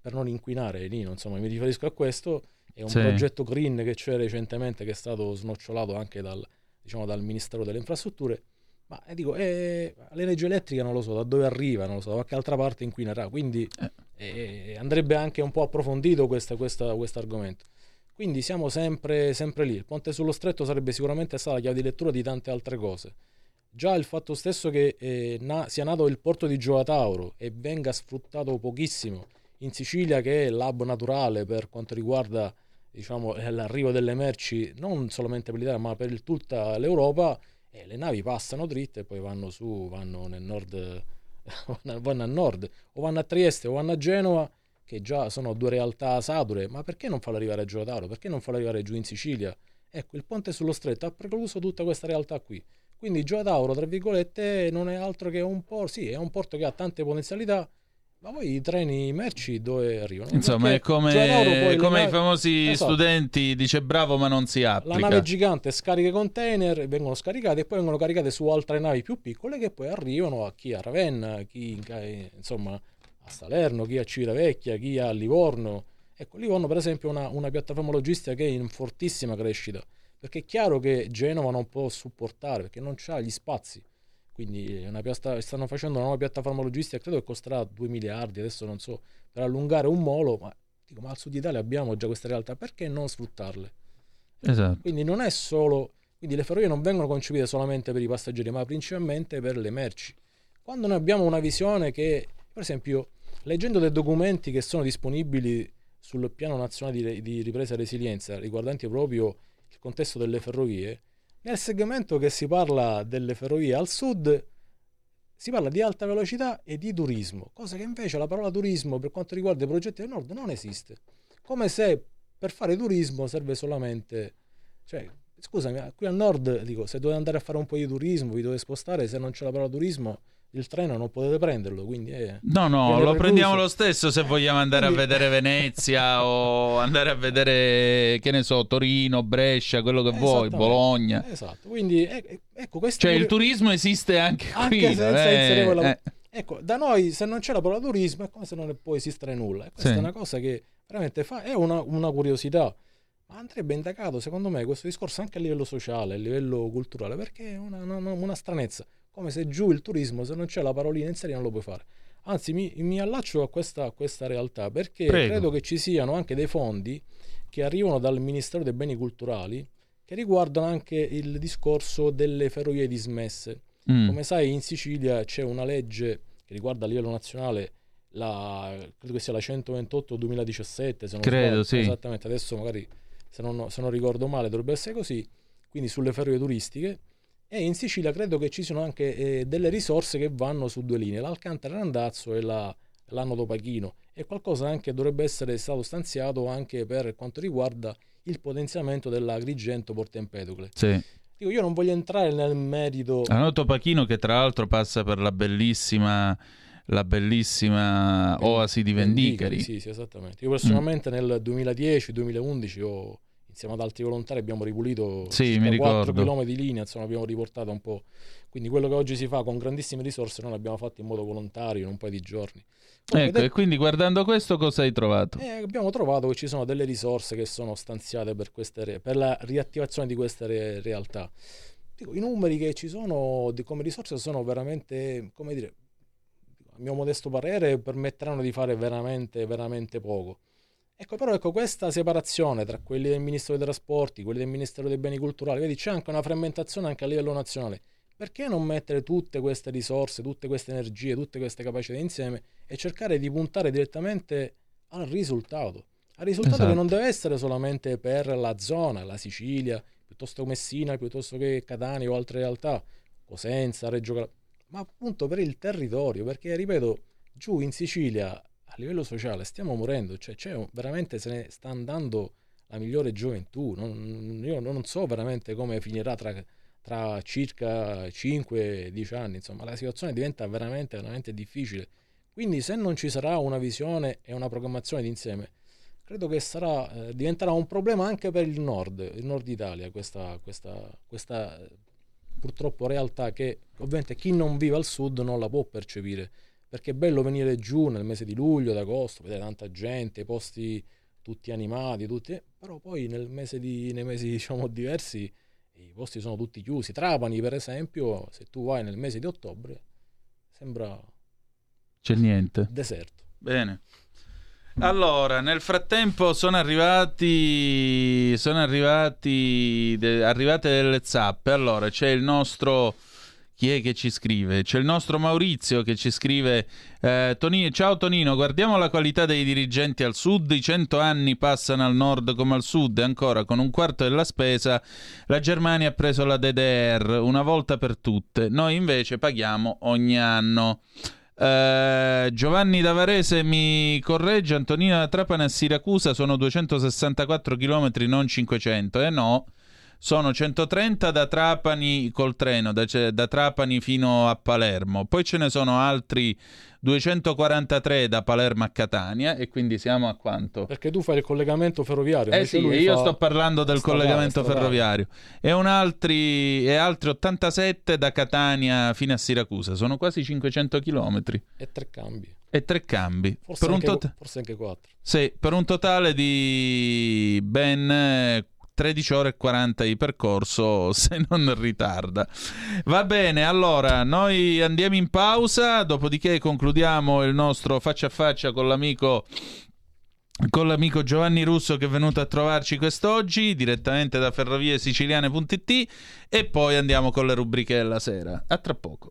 per non inquinare lì insomma mi riferisco a questo è un Sì. progetto green che c'è recentemente che è stato snocciolato anche dal, diciamo, dal Ministero delle Infrastrutture. Ma eh, dico eh, l'energia elettrica non lo so da dove arriva non lo so da qualche altra parte inquinerà. Quindi eh, andrebbe anche un po' approfondito questo argomento. Quindi siamo sempre, sempre lì. Il ponte sullo stretto sarebbe sicuramente stata la chiave di lettura di tante altre cose. Già il fatto stesso che eh, na- sia nato il porto di Gioia Tauro e venga sfruttato pochissimo in Sicilia che è l'hub naturale per quanto riguarda diciamo, eh, l'arrivo delle merci non solamente per l'Italia ma per il- tutta l'Europa e le navi passano dritte e poi vanno su, vanno nel nord, [laughs] vanno- a nord o vanno a Trieste o vanno a Genova che già sono due realtà sature, ma perché non farlo arrivare a Gioia Tauro? Perché non farlo arrivare giù in Sicilia? Ecco, il ponte sullo stretto ha precluso tutta questa realtà qui. Quindi Gioia Tauro, tra virgolette, non è altro che un porto, sì, è un porto che ha tante potenzialità, ma poi i treni merci dove arrivano? Insomma, Perché è come, le come i famosi Esatto. studenti, dice bravo ma non si La applica. nave gigante scarica i container, vengono scaricate e poi vengono caricate su altre navi più piccole che poi arrivano a chi a Ravenna, chi ca- insomma a Salerno, chi a Civitavecchia, chi a Livorno. Ecco, Livorno per esempio è una, una piattaforma logistica che è in fortissima crescita, perché è chiaro che Genova non può supportare, perché non ha gli spazi. Quindi piasta- stanno facendo una nuova piattaforma logistica, credo che costerà 2 miliardi, adesso non so, per allungare un molo, ma, dico, ma al sud Italia abbiamo già queste realtà, perché non sfruttarle? Esatto. Quindi non è solo, quindi le ferrovie non vengono concepite solamente per i passeggeri, ma principalmente per le merci. Quando noi abbiamo una visione che, per esempio, leggendo dei documenti che sono disponibili sul piano nazionale di, di ripresa e resilienza riguardanti proprio il contesto delle ferrovie, nel segmento che si parla delle ferrovie al sud si parla di alta velocità e di turismo, cosa che invece la parola turismo per quanto riguarda i progetti del nord non esiste. Come se per fare turismo serve solamente... Cioè, scusami, qui al nord dico, se dovete andare a fare un po' di turismo, vi dovete spostare, se non c'è la parola turismo, il treno non potete prenderlo, quindi... È, No, no, lo precluso. prendiamo lo stesso se vogliamo andare a vedere [laughs] Venezia o andare a vedere, che ne so, Torino, Brescia, quello che vuoi. Bologna. Esatto, quindi ecco questo... Cioè il turismo esiste anche, anche qui. senza eh, quella- eh. Ecco, da noi se non c'è la parola turismo è come se non può esistere nulla. E questa Sì. è una cosa che veramente fa, è una, una curiosità. Ma andrebbe indagato, secondo me, questo discorso anche a livello sociale, a livello culturale, perché è una, una- una stranezza. Come se giù il turismo, se non c'è la parolina in serie, non lo puoi fare. Anzi, mi, mi allaccio a questa, a questa realtà perché Prego. credo che ci siano anche dei fondi che arrivano dal Ministero dei Beni Culturali che riguardano anche il discorso delle ferrovie dismesse. Mm. Come sai, in Sicilia c'è una legge che riguarda a livello nazionale, la, credo che sia la 128-2017, se non Credo, sbaglio. sì. Esattamente, adesso magari se non, se non ricordo male dovrebbe essere così, quindi sulle ferrovie turistiche. E in Sicilia credo che ci siano anche eh, delle risorse che vanno su due linee, l'Alcantara Randazzo e la, l'Anno Topachino. E qualcosa anche dovrebbe essere stato stanziato anche per quanto riguarda il potenziamento della Agrigento Porta Empedocle. Sì. Dico, io non voglio entrare nel merito. Anoto Pachino che tra l'altro passa per la bellissima, la bellissima oasi di Vendicari. Sì, sì, esattamente. Io personalmente nel 2010-2011 ho, insieme ad altri volontari abbiamo ripulito Sì, circa mi 4 ricordo. km di linea, insomma abbiamo riportato un po'. Quindi quello che oggi si fa con grandissime risorse noi l'abbiamo fatto in modo volontario in un paio di giorni. Comunque, Ecco, e quindi guardando questo cosa hai trovato? eh, abbiamo trovato che ci sono delle risorse che sono stanziate per, queste re- per la riattivazione di queste re- realtà. Dico, I numeri che ci sono di- come risorse sono veramente, come dire, a mio modesto parere, permetteranno di fare veramente, veramente poco. Ecco, però ecco, questa separazione tra quelli del Ministero dei Trasporti, quelli del Ministero dei Beni Culturali, vedi, c'è anche una frammentazione anche a livello nazionale. Perché non mettere tutte queste risorse, tutte queste energie, tutte queste capacità insieme e cercare di puntare direttamente al risultato? Al risultato Esatto. che non deve essere solamente per la zona, la Sicilia, piuttosto che Messina, piuttosto che Catania o altre realtà, Cosenza, Reggio Calabria, ma appunto per il territorio, perché ripeto, giù in Sicilia livello sociale stiamo morendo, cioè un- veramente se ne sta andando la migliore gioventù. Non- io non so veramente come finirà tra, tra circa 5-10 anni, insomma, la situazione diventa veramente, veramente difficile. Quindi se non ci sarà una visione e una programmazione d'insieme, credo che sarà, eh, diventerà un problema anche per il nord, il nord Italia, questa, questa, questa eh, purtroppo realtà che ovviamente chi non vive al sud non la può percepire perché è bello venire giù nel mese di luglio, ad agosto, vedere tanta gente, i posti tutti animati, tutti, però poi nel mese di, nei mesi [laughs] diciamo diversi i posti sono tutti chiusi. Trapani, per esempio, se tu vai nel mese di ottobre, sembra C'è niente. deserto. Bene. Allora, nel frattempo sono arrivati sono arrivati de- arrivate delle zappe. Allora, c'è il nostro chi è che ci scrive? C'è il nostro Maurizio che ci scrive eh, Toni- Ciao Tonino, guardiamo la qualità dei dirigenti al sud, i cento anni passano al nord come al sud e ancora con un quarto della spesa la Germania ha preso la DDR una volta per tutte, noi invece paghiamo ogni anno. Eh, Giovanni Davarese mi corregge, Antonino da Trapani a Siracusa sono 264 km, non 500. Eh no, sono 130 da Trapani col treno, da, da Trapani fino a Palermo. Poi ce ne sono altri 243 da Palermo a Catania e quindi siamo a quanto? Perché tu fai il collegamento ferroviario. Eh sì, io fa sto parlando del stradale, collegamento stradale. ferroviario. E, un altri, e altri 87 da Catania fino a Siracusa. Sono quasi 500 km. E tre cambi. E tre cambi. Forse, per, un anche, tot- forse anche quattro. sì, per un totale di ben 13 ore e 40 di percorso [laughs] se non ritarda. Va bene, allora noi andiamo in pausa, dopodiché concludiamo il nostro faccia a faccia con l'amico con l'amico Giovanni Russo che è venuto a trovarci quest'oggi direttamente da ferroviesiciliane.it e poi andiamo con le rubriche della sera. A tra poco.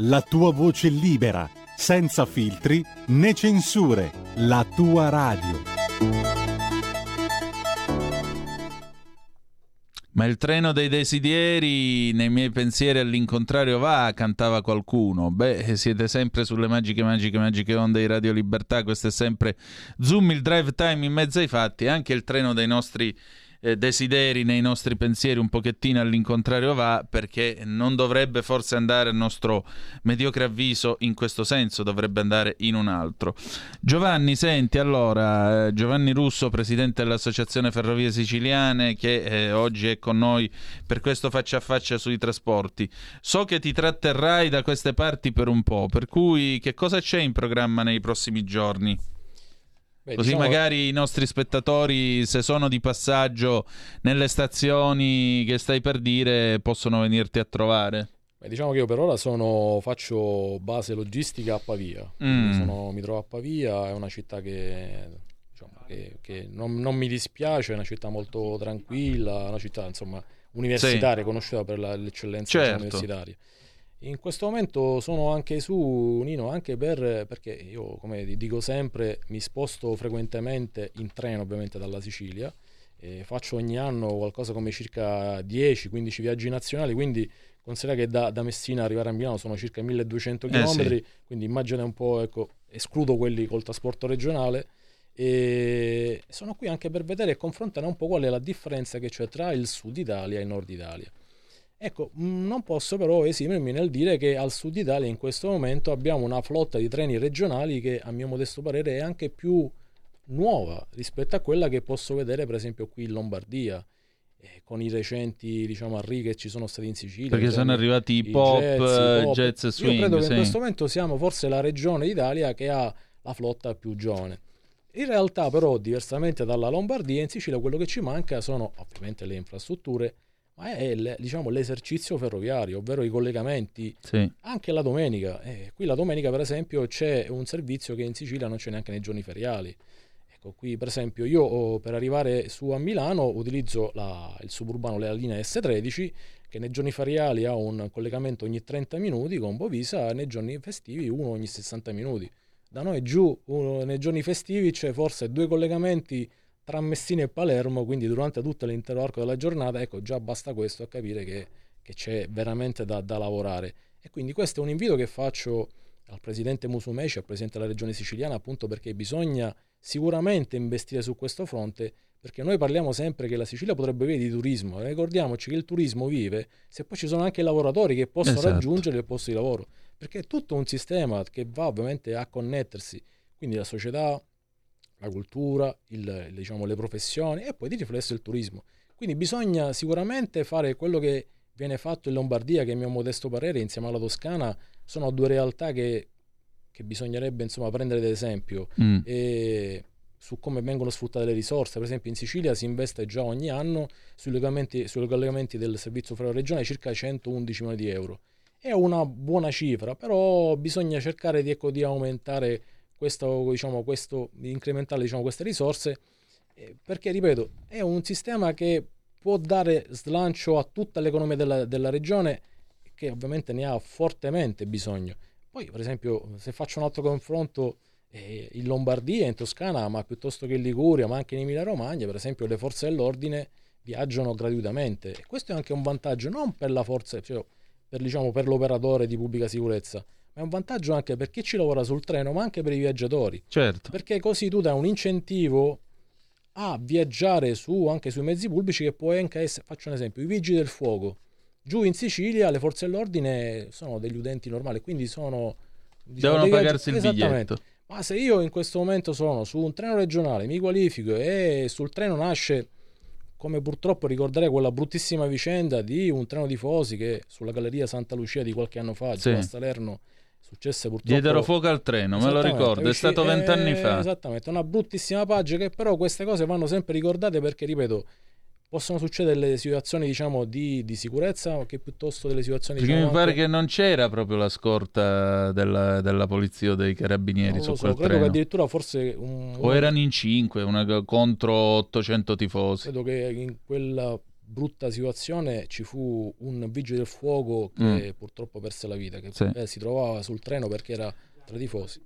la tua voce libera, senza filtri né censure, la tua radio. Ma il treno dei desideri, nei miei pensieri all'incontrario va, cantava qualcuno. Beh, siete sempre sulle magiche, magiche, magiche onde di Radio Libertà. Questo è sempre Zoom, il drive time in mezzo ai fatti. Anche il treno dei nostri eh, desideri, nei nostri pensieri, un pochettino all'incontrario va, perché non dovrebbe forse andare a nostro mediocre avviso in questo senso, dovrebbe andare in un altro. Giovanni, senti, allora, eh, Giovanni Russo, presidente dell'Associazione Ferrovie Siciliane, che eh, oggi è con noi per questo faccia a faccia sui trasporti. So che ti tratterrai da queste parti per un po', per cui che cosa c'è in programma nei prossimi giorni? Beh, Così diciamo- magari i nostri spettatori, se sono di passaggio nelle stazioni che stai per dire, possono venirti a trovare. Beh, diciamo che io per ora sono, faccio base logistica a Pavia. Mm. sono- mi trovo a Pavia, è una città che, diciamo, che- che non, non mi dispiace, è una città molto tranquilla, una città insomma universitaria, conosciuta per la- l'eccellenza diciamo, Certo. universitaria. In questo momento sono anche su, Nino, anche per, perché io, come dico sempre, mi sposto frequentemente in treno, ovviamente dalla Sicilia, faccio ogni anno qualcosa come circa 10-15 viaggi nazionali, quindi considera che da, da Messina arrivare a Milano sono circa 1200 Eh, km, sì. quindi immagina un po', ecco, escludo quelli col trasporto regionale, e sono qui anche per vedere e confrontare un po' qual è la differenza che c'è tra il sud Italia e il nord Italia. Ecco, mh, non posso però esimermi nel dire che al sud Italia in questo momento abbiamo una flotta di treni regionali che a mio modesto parere è anche più nuova rispetto a quella che posso vedere per esempio qui in Lombardia eh, con i recenti diciamo arrivi che ci sono stati in Sicilia Perché sono arrivati i pop, jazz, eh, i pop. jazz e swing, io credo che sì. in questo momento siamo forse la regione d'Italia che ha la flotta più giovane in realtà però diversamente dalla Lombardia in Sicilia quello che ci manca sono ovviamente le infrastrutture ma è diciamo, l'esercizio ferroviario ovvero i collegamenti Sì. anche la domenica. Eh, qui la domenica, per esempio, c'è un servizio che in Sicilia non c'è neanche nei giorni feriali. Ecco, qui per esempio io oh, per arrivare su a Milano utilizzo la- il suburbano, la linea S13, che nei giorni feriali ha un collegamento ogni 30 minuti con Bovisa, e nei giorni festivi uno ogni 60 minuti. Da noi giù, uno- nei giorni festivi c'è forse due collegamenti tra Messina e Palermo, quindi durante tutto l'intero arco della giornata, ecco, già basta questo a capire che, che c'è veramente da, da lavorare. E quindi questo è un invito che faccio al presidente Musumeci, al presidente della regione siciliana, appunto perché bisogna sicuramente investire su questo fronte, perché noi parliamo sempre che la Sicilia potrebbe vivere di turismo, ricordiamoci che il turismo vive se poi ci sono anche i lavoratori che possono Esatto. raggiungere il posto di lavoro, perché è tutto un sistema che va ovviamente a connettersi, quindi la società, la cultura, il- diciamo, le professioni e poi di riflesso il turismo. Quindi bisogna sicuramente fare quello che viene fatto in Lombardia, che a mio modesto parere, insieme alla Toscana, sono due realtà che, che bisognerebbe insomma, prendere ad esempio Mm. su come vengono sfruttate le risorse. Per esempio in Sicilia si investe già ogni anno sui collegamenti, sui collegamenti del servizio ferroviario regionale circa 111 milioni di euro. È una buona cifra, però bisogna cercare di, ecco, di aumentare questo, diciamo, questo, incrementare diciamo, queste risorse, eh, perché ripeto, è un sistema che può dare slancio a tutta l'economia della, della regione che ovviamente ne ha fortemente bisogno. Poi, per esempio, se faccio un altro confronto eh, in Lombardia, in Toscana, ma piuttosto che in Liguria, ma anche in Emilia Romagna, per esempio, le forze dell'ordine viaggiano gratuitamente. E questo è anche un vantaggio non per la forza, cioè per, diciamo, per l'operatore di pubblica sicurezza, è un vantaggio anche per chi ci lavora sul treno, ma anche per i viaggiatori. Certo. Perché così tu dai un incentivo a viaggiare su, anche sui mezzi pubblici che può anche essere, faccio un esempio, i vigili del fuoco. Giù in Sicilia le forze dell'ordine sono degli utenti normali, quindi sono... diciamo, Devono dei viaggi- pagarsi il biglietto. Ma se io in questo momento sono su un treno regionale, mi qualifico e sul treno nasce, come purtroppo ricorderei quella bruttissima vicenda di un treno tifosi che sulla galleria Santa Lucia di qualche anno fa, Sì. a Salerno, successe purtroppo... Diedero fuoco al treno, me lo ricordo, è stato vent'anni eh, fa. Esattamente, una bruttissima pagina che però queste cose vanno sempre ricordate perché, ripeto, possono succedere delle situazioni, diciamo, di, di sicurezza che piuttosto delle situazioni, Perché diciamo, mi pare anche- che non c'era proprio la scorta della, della polizia o dei carabinieri non su so, quel credo treno. che addirittura forse un, O erano in cinque, una contro 800 tifosi. credo che in quella brutta situazione ci fu un vigile del fuoco che Mm. purtroppo perse la vita, che Sì. eh, si trovava sul treno perché era tra i tifosi.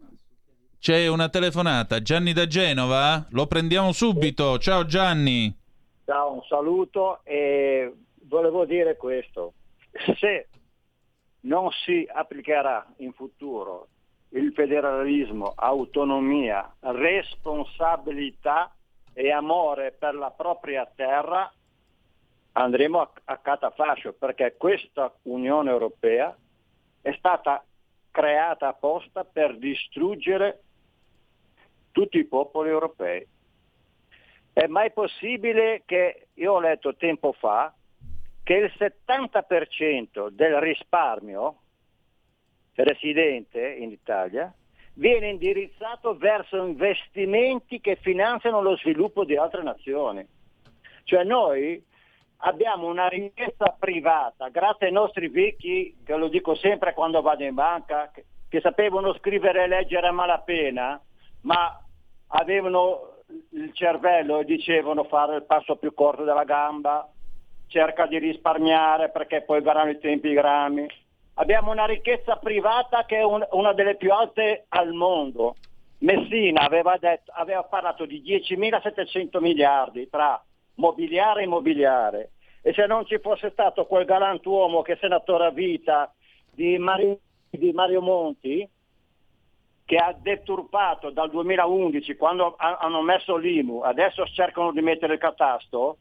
C'è una telefonata, Gianni da Genova? Lo prendiamo subito. Ciao Gianni. Ciao, un saluto e volevo dire questo. Se non si applicherà in futuro il federalismo, autonomia, responsabilità e amore per la propria terra, andremo a, a catafascio perché questa Unione Europea è stata creata apposta per distruggere tutti i popoli europei. È mai possibile che, io ho letto tempo fa, che il 70% del risparmio residente in Italia viene indirizzato verso investimenti che finanziano lo sviluppo di altre nazioni. Cioè noi abbiamo una ricchezza privata, grazie ai nostri vecchi, che lo dico sempre quando vado in banca, che, che sapevano scrivere e leggere a malapena, ma avevano il cervello e dicevano fare il passo più corto della gamba, cerca di risparmiare perché poi verranno i tempi grammi. Abbiamo una ricchezza privata che è un- una delle più alte al mondo. Messina aveva, detto- aveva parlato di 10.700 miliardi tra mobiliare immobiliare e se non ci fosse stato quel galantuomo che è senatore a vita di Mario, di Mario Monti, che ha deturpato dal 2011 quando ha- hanno messo l'IMU, adesso cercano di mettere il catasto,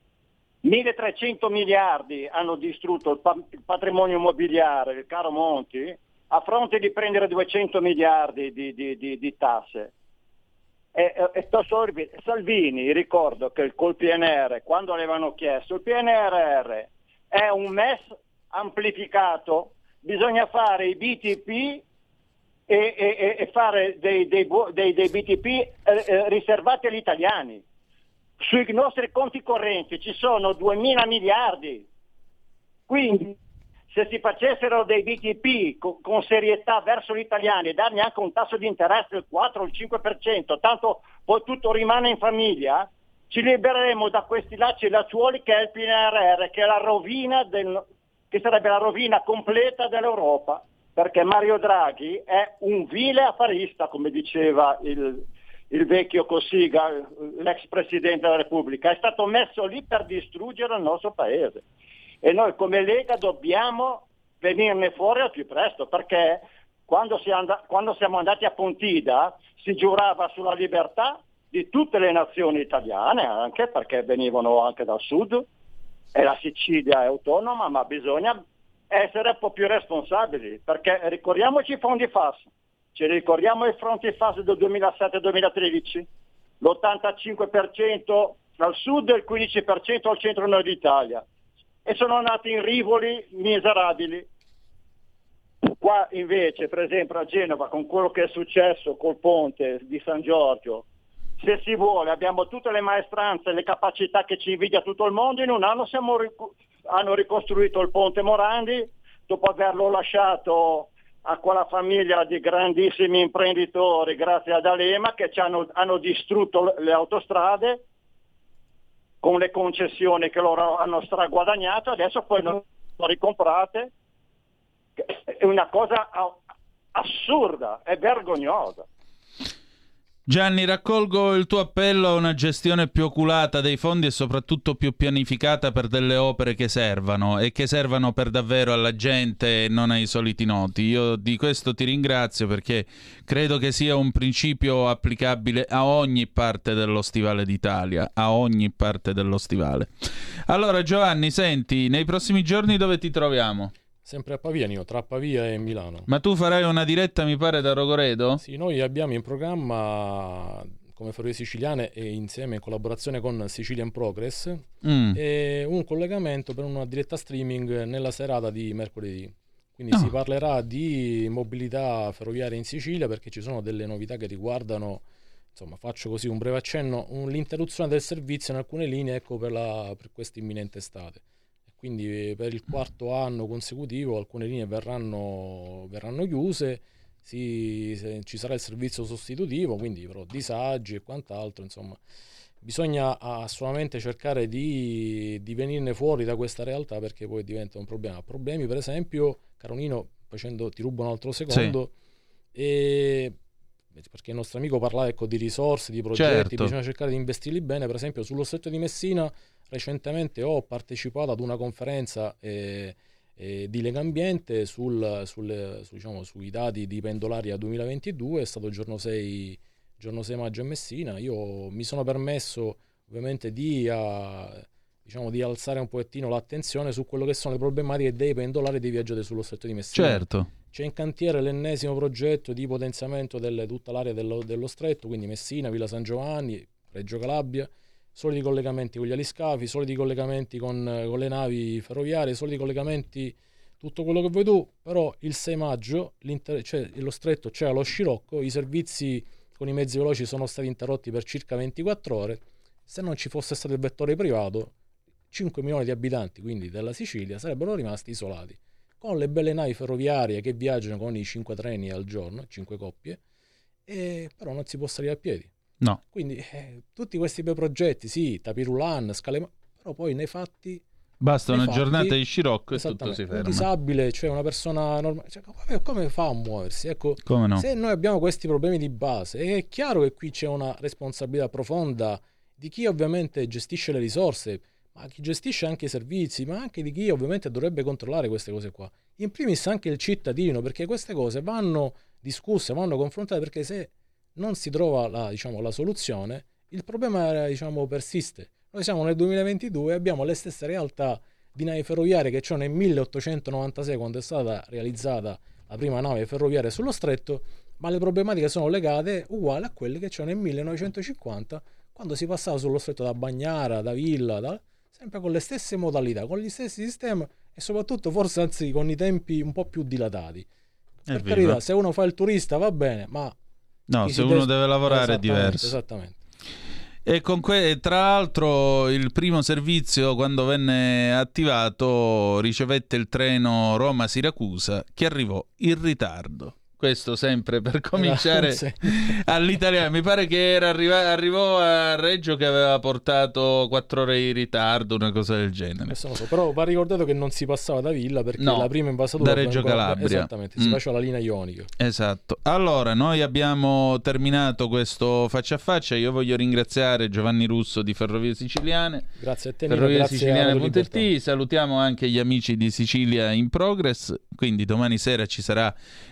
1300 miliardi hanno distrutto il patrimonio immobiliare, il caro Monti, a fronte di prendere 200 miliardi di, di- di- di tasse. E, e- ripet- Salvini, ricordo che col PNR, quando avevano chiesto, il PNRR è un MES amplificato, bisogna fare i BTP e, e- e- fare dei, dei dei- dei BTP eh, eh, riservati agli italiani. Sui nostri conti correnti ci sono 2.000 miliardi. Quindi se si facessero dei BTP co- con, serietà verso gli italiani e dargli anche un tasso di interesse del 4 o il 5%, tanto poi tutto rimane in famiglia, ci libereremo da questi lacci e lacciuoli che è il PNRR, che è del, che sarebbe la rovina completa dell'Europa, perché Mario Draghi è un vile affarista, come diceva il, il vecchio Cossiga, l'ex Presidente della Repubblica, è stato messo lì per distruggere il nostro Paese. E noi come Lega dobbiamo venirne fuori al più presto, perché quando, si and- quando siamo andati a Pontida si giurava sulla libertà di tutte le nazioni italiane, anche perché venivano anche dal sud, e la Sicilia è autonoma, ma bisogna essere un po' più responsabili, perché ricordiamoci i fondi FAS, ci ricordiamo i fondi FAS del 2007-2013, l'85% al sud e il 15% al centro-nord d'Italia, e sono andati in rivoli miserabili. Qua invece, per esempio a Genova, con quello che è successo col ponte di San Giorgio, se si vuole, abbiamo tutte le maestranze le capacità che ci invidia tutto il mondo, in un anno siamo hanno ricostruito il ponte Morandi, dopo averlo lasciato a quella famiglia di grandissimi imprenditori, grazie ad Alema, che ci hanno, hanno distrutto le autostrade, con le concessioni che loro hanno straguadagnato, adesso poi non sono ricomprate. È una cosa assurda, è vergognosa. Gianni, raccolgo il tuo appello a una gestione più oculata dei fondi e soprattutto più pianificata per delle opere che servano e che servano per davvero alla gente e non ai soliti noti. Io di questo ti ringrazio perché credo che sia un principio applicabile a ogni parte dello stivale d'Italia, a ogni parte dello stivale. Allora Giovanni, senti, nei prossimi giorni dove ti troviamo? Sempre a Pavia, Nino, tra Pavia e Milano. Ma tu farai una diretta, mi pare, da Rogoredo? Sì, noi abbiamo in programma come Ferrovie Siciliane e insieme in collaborazione con Sicilian Progress Mm. e un collegamento per una diretta streaming nella serata di mercoledì. Quindi Ah. si parlerà di mobilità ferroviaria in Sicilia perché ci sono delle novità che riguardano, insomma, faccio così un breve accenno, un- l'interruzione del servizio in alcune linee ecco, per, la, per questa imminente estate. Quindi eh, per il quarto anno consecutivo alcune linee verranno, verranno chiuse, si- ci sarà il servizio sostitutivo, quindi però disagi e quant'altro, insomma. Bisogna assolutamente cercare di, di venirne fuori da questa realtà perché poi diventa un problema. Problemi, per esempio, Caronino, facendo, ti rubo un altro secondo, e perché il nostro amico parlava ecco, di risorse, di progetti, Certo. bisogna cercare di investirli bene. Per esempio, sullo stretto di Messina, recentemente ho partecipato ad una conferenza eh, eh, di Legambiente sul, sul- su- diciamo, sui dati di pendolaria 2022, è stato il giorno 6, giorno 6 maggio a Messina. Io mi sono permesso ovviamente di, ah, diciamo, di alzare un pochettino l'attenzione su quello che sono le problematiche dei pendolari e dei viaggiatori sullo stretto di Messina. Certo. C'è in cantiere l'ennesimo progetto di potenziamento di tutta l'area dello, dello stretto, quindi Messina, Villa San Giovanni, Reggio Calabria, soliti collegamenti con gli aliscafi, soliti collegamenti con, con le navi ferroviarie, soliti collegamenti, tutto quello che vuoi tu, però il 6 maggio cioè, lo stretto c'è allo scirocco, i servizi con i mezzi veloci sono stati interrotti per circa 24 ore, se non ci fosse stato il vettore privato, 5 milioni di abitanti, quindi della Sicilia, sarebbero rimasti isolati con le belle navi ferroviarie che viaggiano con i 5 treni al giorno, 5 coppie, e però non si può salire a piedi. No. Quindi eh, tutti questi bei progetti, sì, tapirulan, scale, però poi nei fatti... Basta nei una fatti- giornata di scirocco e tutto si ferma. Un disabile, cioè una persona normale, cioè, come, come fa a muoversi? Ecco, Come no? se noi abbiamo questi problemi di base, è chiaro che qui c'è una responsabilità profonda di chi ovviamente gestisce le risorse, ma chi gestisce anche i servizi, ma anche di chi ovviamente dovrebbe controllare queste cose qua. In primis anche il cittadino, perché queste cose vanno discusse, vanno confrontate, perché se non si trova la, diciamo, la soluzione, il problema diciamo, persiste. Noi siamo nel 2022 e abbiamo le stesse realtà di navi ferroviarie che c'erano nel 1896 quando è stata realizzata la prima nave ferroviaria sullo stretto, ma le problematiche sono legate uguali a quelle che c'erano nel 1950 quando si passava sullo stretto da Bagnara, da Villa, da- sempre con le stesse modalità, con gli stessi sistemi e soprattutto forse anzi con i tempi un po' più dilatati. È per vero. carità, se uno fa il turista va bene, ma No, se uno des- deve lavorare è diverso. Esattamente. E con que- tra l'altro il primo servizio quando venne attivato ricevette il treno Roma-Siracusa che arrivò in ritardo. Questo sempre per cominciare [laughs] Sì. all'italiano. Mi pare che era arriva- arrivò a Reggio che aveva portato quattro ore di ritardo, una cosa del genere. Non so, però va ricordato che non si passava da Villa perché No, la prima invasatura da Reggio ancora- Calabria. Esattamente, si Mm. faceva la linea ionica. Esatto. Allora, noi abbiamo terminato questo faccia a faccia. Io voglio ringraziare Giovanni Russo di Ferrovie Siciliane. Grazie a te, Radio Ferroviesiciliane.it. Salutiamo anche gli amici di Sicilia in Progress. Quindi domani sera ci sarà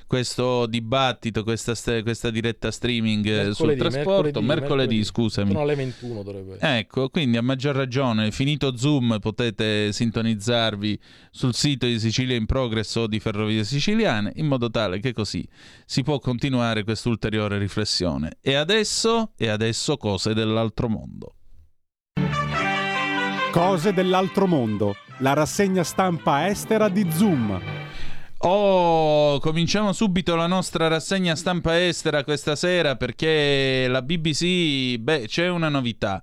questo dibattito, questa, st- questa diretta streaming eh, sul Mercoledì, trasporto. Mercoledì, scusami. Sono alle 21 dovrebbe essere. Ecco, quindi a maggior ragione, finito Zoom, potete sintonizzarvi sul sito di Sicilia in Progress o di Ferrovie Siciliane, in modo tale che così si può continuare quest'ulteriore riflessione. E adesso, e adesso cose dell'altro mondo. Cose dell'altro mondo, la rassegna stampa estera di Zoom. Oh, cominciamo subito la nostra rassegna stampa estera questa sera perché la BBC, beh, c'è una novità.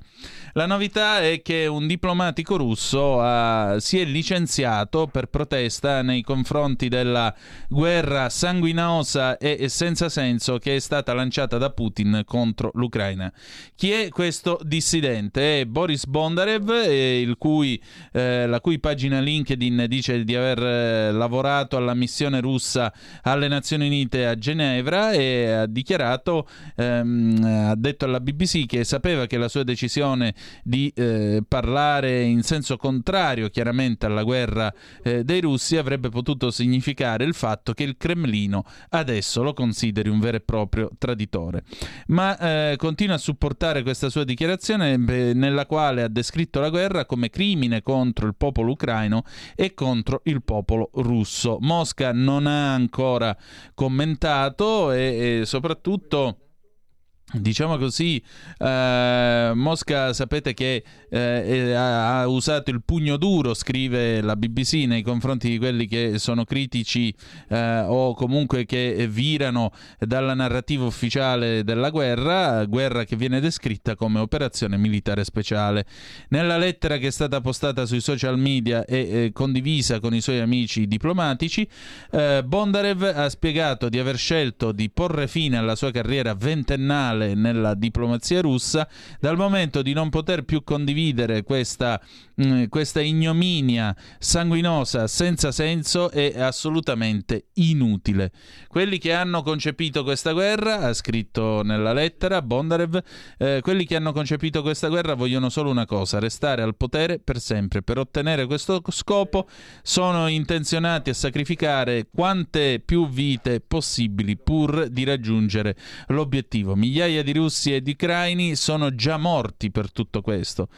La novità è che un diplomatico russo ha- si è licenziato per protesta nei confronti della guerra sanguinosa e senza senso che è stata lanciata da Putin contro l'Ucraina. Chi è questo dissidente? È Boris Bondarev, eh, cui, eh, la cui pagina LinkedIn dice di aver eh, lavorato alla missione russa alle Nazioni Unite a Ginevra e ha dichiarato, ehm, ha detto alla BBC che sapeva che la sua decisione di eh, parlare in senso contrario chiaramente alla guerra eh, dei russi avrebbe potuto significare il fatto che il Cremlino adesso lo consideri un vero e proprio traditore. Ma eh, continua a supportare questa sua dichiarazione beh, nella quale ha descritto la guerra come crimine contro il popolo ucraino e contro il popolo russo. Mosca non ha ancora commentato e, e soprattutto Diciamo così, eh, Mosca sapete che eh, ha, ha usato il pugno duro, scrive la BBC, nei confronti di quelli che sono critici eh, o comunque che virano dalla narrativa ufficiale della guerra, guerra che viene descritta come operazione militare speciale. Nella lettera che è stata postata sui social media e eh, condivisa con i suoi amici diplomatici, eh, Bondarev ha spiegato di aver scelto di porre fine alla sua carriera ventennale nella diplomazia russa dal momento di non poter più condividere questa, mh, questa ignominia sanguinosa senza senso e assolutamente inutile. Quelli che hanno concepito questa guerra, ha scritto nella lettera Bondarev, eh, quelli che hanno concepito questa guerra vogliono solo una cosa, restare al potere per sempre. Per ottenere questo scopo sono intenzionati a sacrificare quante più vite possibili pur di raggiungere l'obiettivo. Migliaia di russi e di ucraini sono già morti per tutto questo.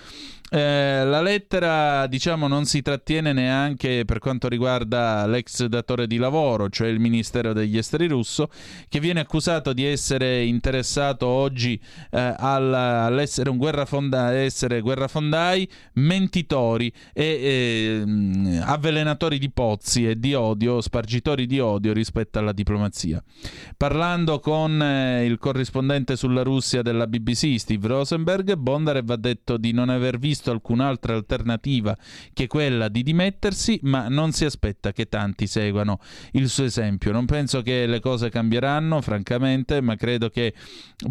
Eh, la lettera, diciamo, non si trattiene neanche per quanto riguarda l'ex datore di lavoro, cioè il Ministero degli Esteri russo, che viene accusato di essere interessato oggi eh, al- all'essere un guerrafonda- essere guerrafondai, mentitori e eh, avvelenatori di pozzi e di odio, spargitori di odio rispetto alla diplomazia. Parlando con eh, il corrispondente sulla Russia della BBC, Steve Rosenberg, Bondarev ha detto di non aver visto alcun'altra alternativa che quella di dimettersi, ma non si aspetta che tanti seguano il suo esempio. Non penso che le cose cambieranno, francamente, ma credo che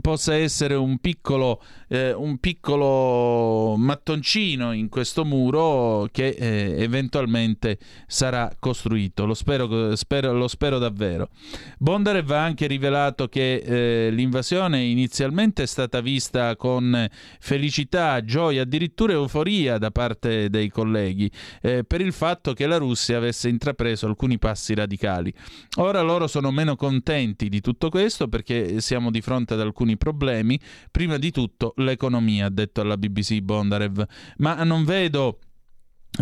possa essere un piccolo, eh, un piccolo mattoncino in questo muro che eh, eventualmente sarà costruito. Lo spero, spero- lo spero davvero. Bondarev ha anche rivelato che eh, l'invasione inizialmente è stata vista con felicità, gioia, addirittura euforia da parte dei colleghi eh, per il fatto che la Russia avesse intrapreso alcuni passi radicali. Ora loro sono meno contenti di tutto questo perché siamo di fronte ad alcuni problemi, prima di tutto l'economia, ha detto alla BBC Bondarev, ma non vedo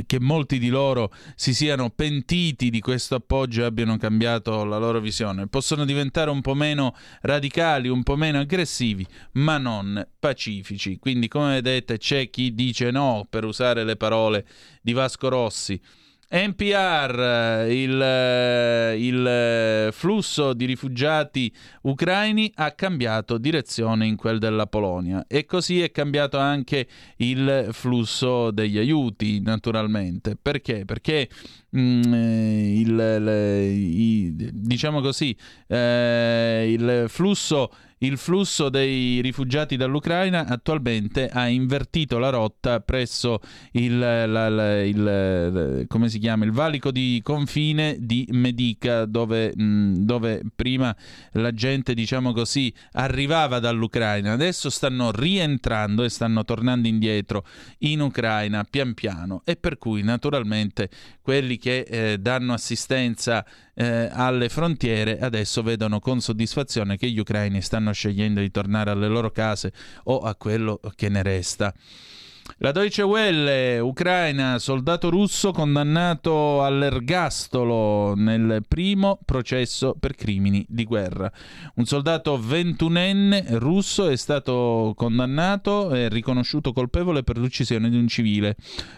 che molti di loro si siano pentiti di questo appoggio e abbiano cambiato la loro visione. Possono diventare un po' meno radicali, un po' meno aggressivi, ma non pacifici. Quindi, come vedete, c'è chi dice no, per usare le parole di Vasco Rossi. NPR, il, eh, il eh, flusso di rifugiati ucraini ha cambiato direzione in quel della Polonia e così è cambiato anche il flusso degli aiuti, naturalmente. Perché? Perché mm, eh, il, le- i- diciamo così, eh, il flusso il flusso dei rifugiati dall'Ucraina attualmente ha invertito la rotta presso il, la- la- il- si chiama? il valico di confine di Medica, dove, mh, dove prima la gente, diciamo così, arrivava dall'Ucraina. Adesso stanno rientrando e stanno tornando indietro in Ucraina pian piano e per cui naturalmente quelli che eh, danno assistenza eh, alle frontiere adesso vedono con soddisfazione che gli ucraini stanno scegliendo di tornare alle loro case o a quello che ne resta. La Deutsche Welle, Ucraina, soldato russo condannato all'ergastolo nel primo processo per crimini di guerra. Un soldato ventunenne russo è stato condannato e riconosciuto colpevole per l'uccisione di un civile.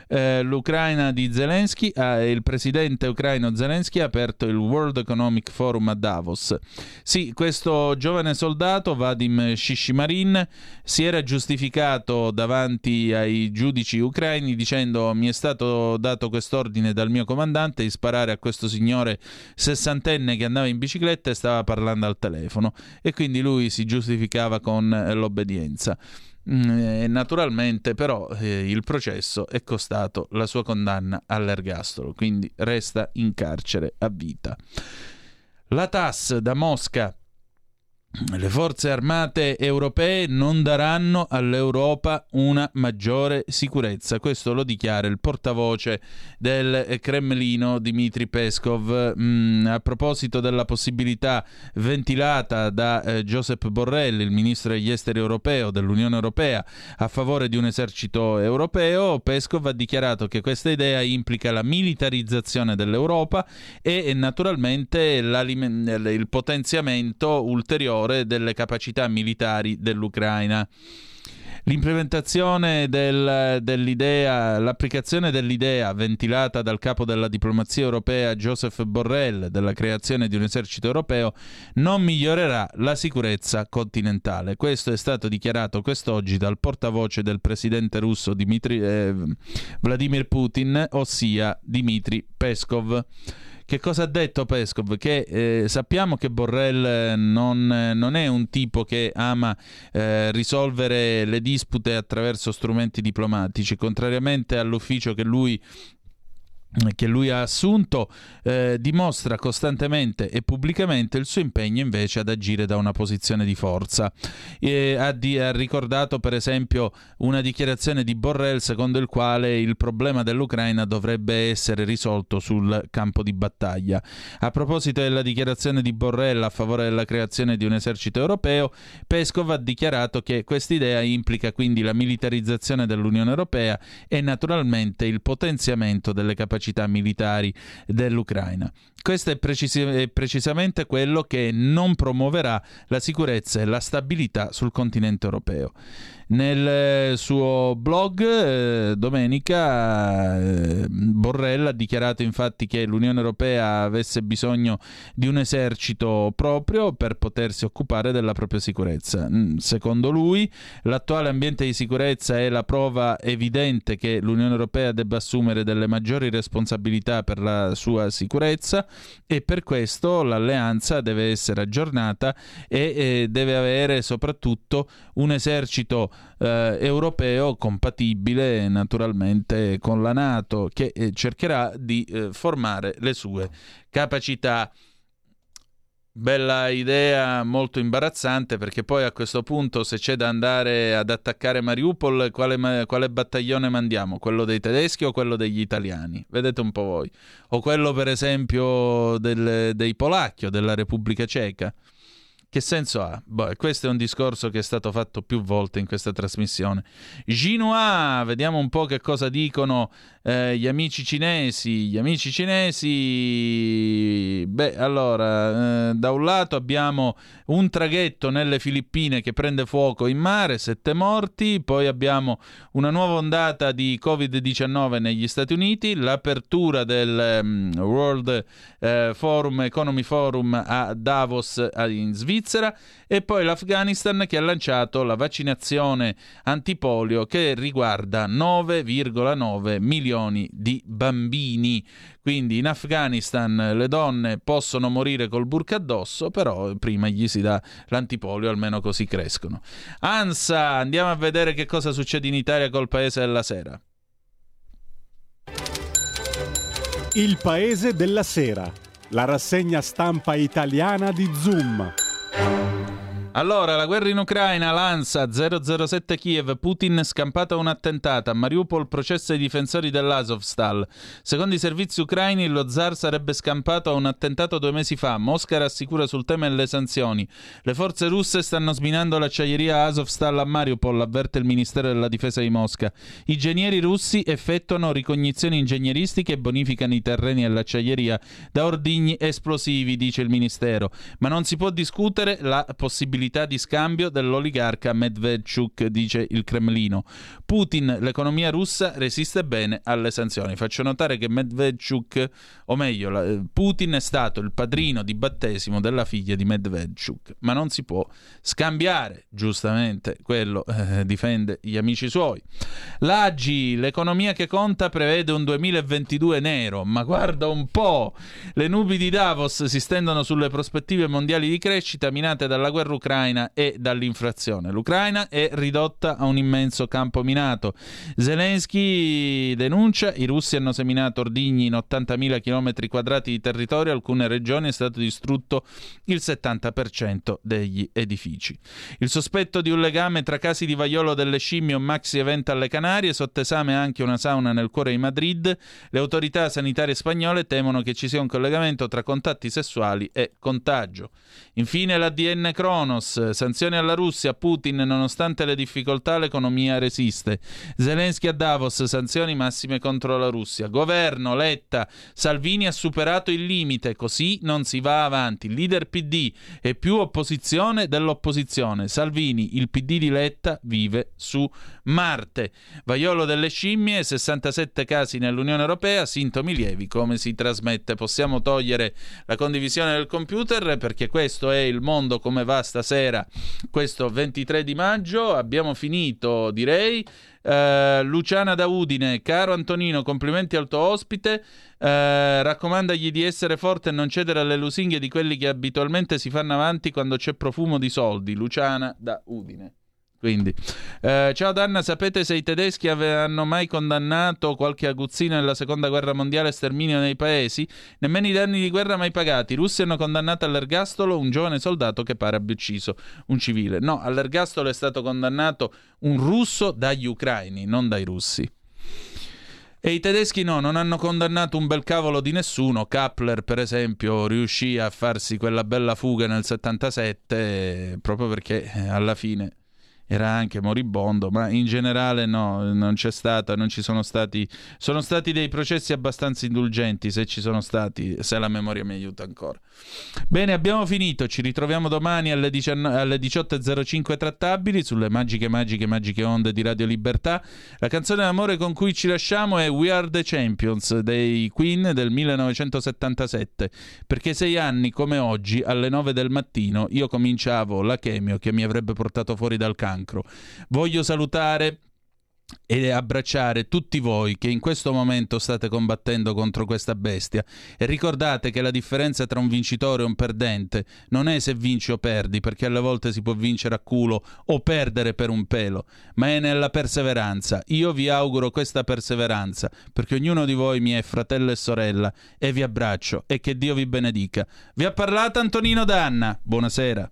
Eh, L'Ucraina di Zelensky, ah, il presidente ucraino Zelensky ha aperto il World Economic Forum a Davos. Sì, questo giovane soldato, Vadim Shishimarin, si era giustificato davanti ai ai giudici ucraini dicendo mi è stato dato quest'ordine dal mio comandante di sparare a questo signore sessantenne che andava in bicicletta e stava parlando al telefono e quindi lui si giustificava con l'obbedienza. Mm, naturalmente però eh, il processo è costato la sua condanna all'ergastolo, quindi resta in carcere a vita. La TAS da Mosca le forze armate europee non daranno all'Europa una maggiore sicurezza. Questo lo dichiara il portavoce del Cremlino Dmitry Peskov mm, a proposito della possibilità ventilata da eh, Josep Borrell, il ministro degli esteri europeo dell'Unione Europea, a favore di un esercito europeo. Peskov ha dichiarato che questa idea implica la militarizzazione dell'Europa e, e naturalmente il potenziamento ulteriore delle capacità militari dell'Ucraina. L'implementazione del, dell'idea, l'applicazione dell'idea ventilata dal capo della diplomazia europea Joseph Borrell della creazione di un esercito europeo non migliorerà la sicurezza continentale. Questo è stato dichiarato quest'oggi dal portavoce del presidente russo Dmitry, eh, Vladimir Putin, ossia Dmitry Peskov. Che cosa ha detto Peskov? Che eh, sappiamo che Borrell non, non, è un tipo che ama eh, risolvere le dispute attraverso strumenti diplomatici, contrariamente all'ufficio che lui che lui ha assunto eh, dimostra costantemente e pubblicamente il suo impegno invece ad agire da una posizione di forza. Ha, di, ha, ricordato per esempio una dichiarazione di Borrell secondo il quale il problema dell'Ucraina dovrebbe essere risolto sul campo di battaglia. A proposito della dichiarazione di Borrell a favore della creazione di un esercito europeo, Peskov ha dichiarato che quest'idea implica quindi la militarizzazione dell'Unione Europea e naturalmente il potenziamento delle capacità capacità militari dell'Ucraina. Questo è, precis- è, precisamente quello che non promuoverà la sicurezza e la stabilità sul continente europeo. Nel suo blog eh, domenica eh, Borrell ha dichiarato infatti che l'Unione Europea avesse bisogno di un esercito proprio per potersi occupare della propria sicurezza. Secondo lui l'attuale ambiente di sicurezza è la prova evidente che l'Unione Europea debba assumere delle maggiori responsabilità per la sua sicurezza e per questo l'alleanza deve essere aggiornata e eh, deve avere soprattutto un esercito eh, europeo compatibile naturalmente con la Nato che eh, cercherà di eh, formare le sue capacità. Bella idea, molto imbarazzante perché poi a questo punto se c'è da andare ad attaccare Mariupol, quale, quale, battaglione mandiamo? Quello dei tedeschi o quello degli italiani? Vedete un po' voi. O quello per esempio del, dei polacchi o della Repubblica Ceca? Che senso ha? Boh, questo è un discorso che è stato fatto più volte in questa trasmissione. Ginois, vediamo un po' che cosa dicono eh, gli amici cinesi. Gli amici cinesi, beh, allora, eh, da un lato abbiamo un traghetto nelle Filippine che prende fuoco in mare, sette morti, poi abbiamo una nuova ondata di Covid-19 negli Stati Uniti, l'apertura del um, World eh, Forum, Economy Forum a Davos in Svizzera e poi l'Afghanistan che ha lanciato la vaccinazione antipolio che riguarda 9,9 milioni di bambini. Quindi in Afghanistan le donne possono morire col burka addosso, però prima gli si dà l'antipolio, almeno così crescono. Ansa, andiamo a vedere che cosa succede in Italia col Paese della Sera. Il Paese della Sera, la rassegna stampa italiana di Zoom. Allora, la guerra in Ucraina, Lanza 007 Kiev, Putin scampato a un attentato, a Mariupol processo ai difensori dell'Azovstal. Secondo i servizi ucraini, lo zar sarebbe scampato a un attentato due mesi fa. Mosca rassicura sul tema delle sanzioni. Le forze russe stanno sminando l'acciaieria Azovstal a Mariupol, avverte il Ministero della Difesa di Mosca. I ingegneri russi effettuano ricognizioni ingegneristiche e bonificano i terreni all'acciaieria da ordigni esplosivi, dice il Ministero. Ma non si può discutere la possibilità facilità di scambio dell'oligarca Medvedchuk, dice il Cremlino. Putin, l'economia russa resiste bene alle sanzioni. Faccio notare che Medvedchuk, o meglio, eh, Putin è stato il padrino di battesimo della figlia di Medvedchuk, ma non si può scambiare, giustamente, quello eh, difende gli amici suoi. L'Agi, l'economia che conta, prevede un 2022 nero, ma guarda un po', le nubi di Davos si stendono sulle prospettive mondiali di crescita minate dalla guerra ucraina e dall'inflazione. L'Ucraina è ridotta a un immenso campo minato. Zelensky denuncia, i russi hanno seminato ordigni in 80.000 km quadrati di territorio, alcune regioni è stato distrutto il 70% degli edifici. Il sospetto di un legame tra casi di vaiolo delle scimmie e un maxi evento alle Canarie, sotto esame anche una sauna nel cuore di Madrid, le autorità sanitarie spagnole temono che ci sia un collegamento tra contatti sessuali e contagio. Infine l'ADN Kronos, sanzioni alla Russia, Putin nonostante le difficoltà l'economia resiste. Zelensky a Davos, sanzioni massime contro la Russia. Governo, Letta, Salvini ha superato il limite, così non si va avanti. Leader PD e più opposizione dell'opposizione. Salvini, il PD di Letta vive su Marte. Vaiolo delle scimmie, 67 casi nell'Unione Europea, sintomi lievi, come si trasmette. Possiamo togliere la condivisione del computer perché questo è il mondo come va stasera, questo 23 di maggio. Abbiamo finito, direi. Eh, Luciana da Udine, caro Antonino, complimenti al tuo ospite. Eh, raccomandagli di essere forte e non cedere alle lusinghe di quelli che abitualmente si fanno avanti quando c'è profumo di soldi. Luciana da Udine. Quindi, eh, ciao Danna, sapete se i tedeschi ave- hanno mai condannato qualche aguzzino nella seconda guerra mondiale a sterminio nei paesi? Nemmeno i danni di guerra mai pagati. I russi hanno condannato all'ergastolo un giovane soldato che pare abbia ucciso un civile. No, all'ergastolo è stato condannato un russo dagli ucraini, non dai russi. E i tedeschi no, non hanno condannato un bel cavolo di nessuno. Kappler, per esempio, riuscì a farsi quella bella fuga nel 77 eh, proprio perché eh, alla fine era anche moribondo, ma in generale no, non c'è stata, non ci sono stati, sono stati dei processi abbastanza indulgenti, se ci sono stati, se la memoria mi aiuta ancora. Bene, abbiamo finito, ci ritroviamo domani alle, 19 alle 18.05 trattabili sulle magiche, magiche, magiche onde di Radio Libertà. La canzone d'amore con cui ci lasciamo è We Are the Champions dei Queen del 1977, perché sei anni come oggi alle 9 del mattino io cominciavo la chemio che mi avrebbe portato fuori dal cancro. Voglio salutare e abbracciare tutti voi che in questo momento state combattendo contro questa bestia. E ricordate che la differenza tra un vincitore e un perdente non è se vinci o perdi perché alle volte si può vincere a culo o perdere per un pelo ma è nella perseveranza. Io vi auguro questa perseveranza perché ognuno di voi mi è fratello e sorella e vi abbraccio e che Dio vi benedica. Vi ha parlato Antonino Danna. Buonasera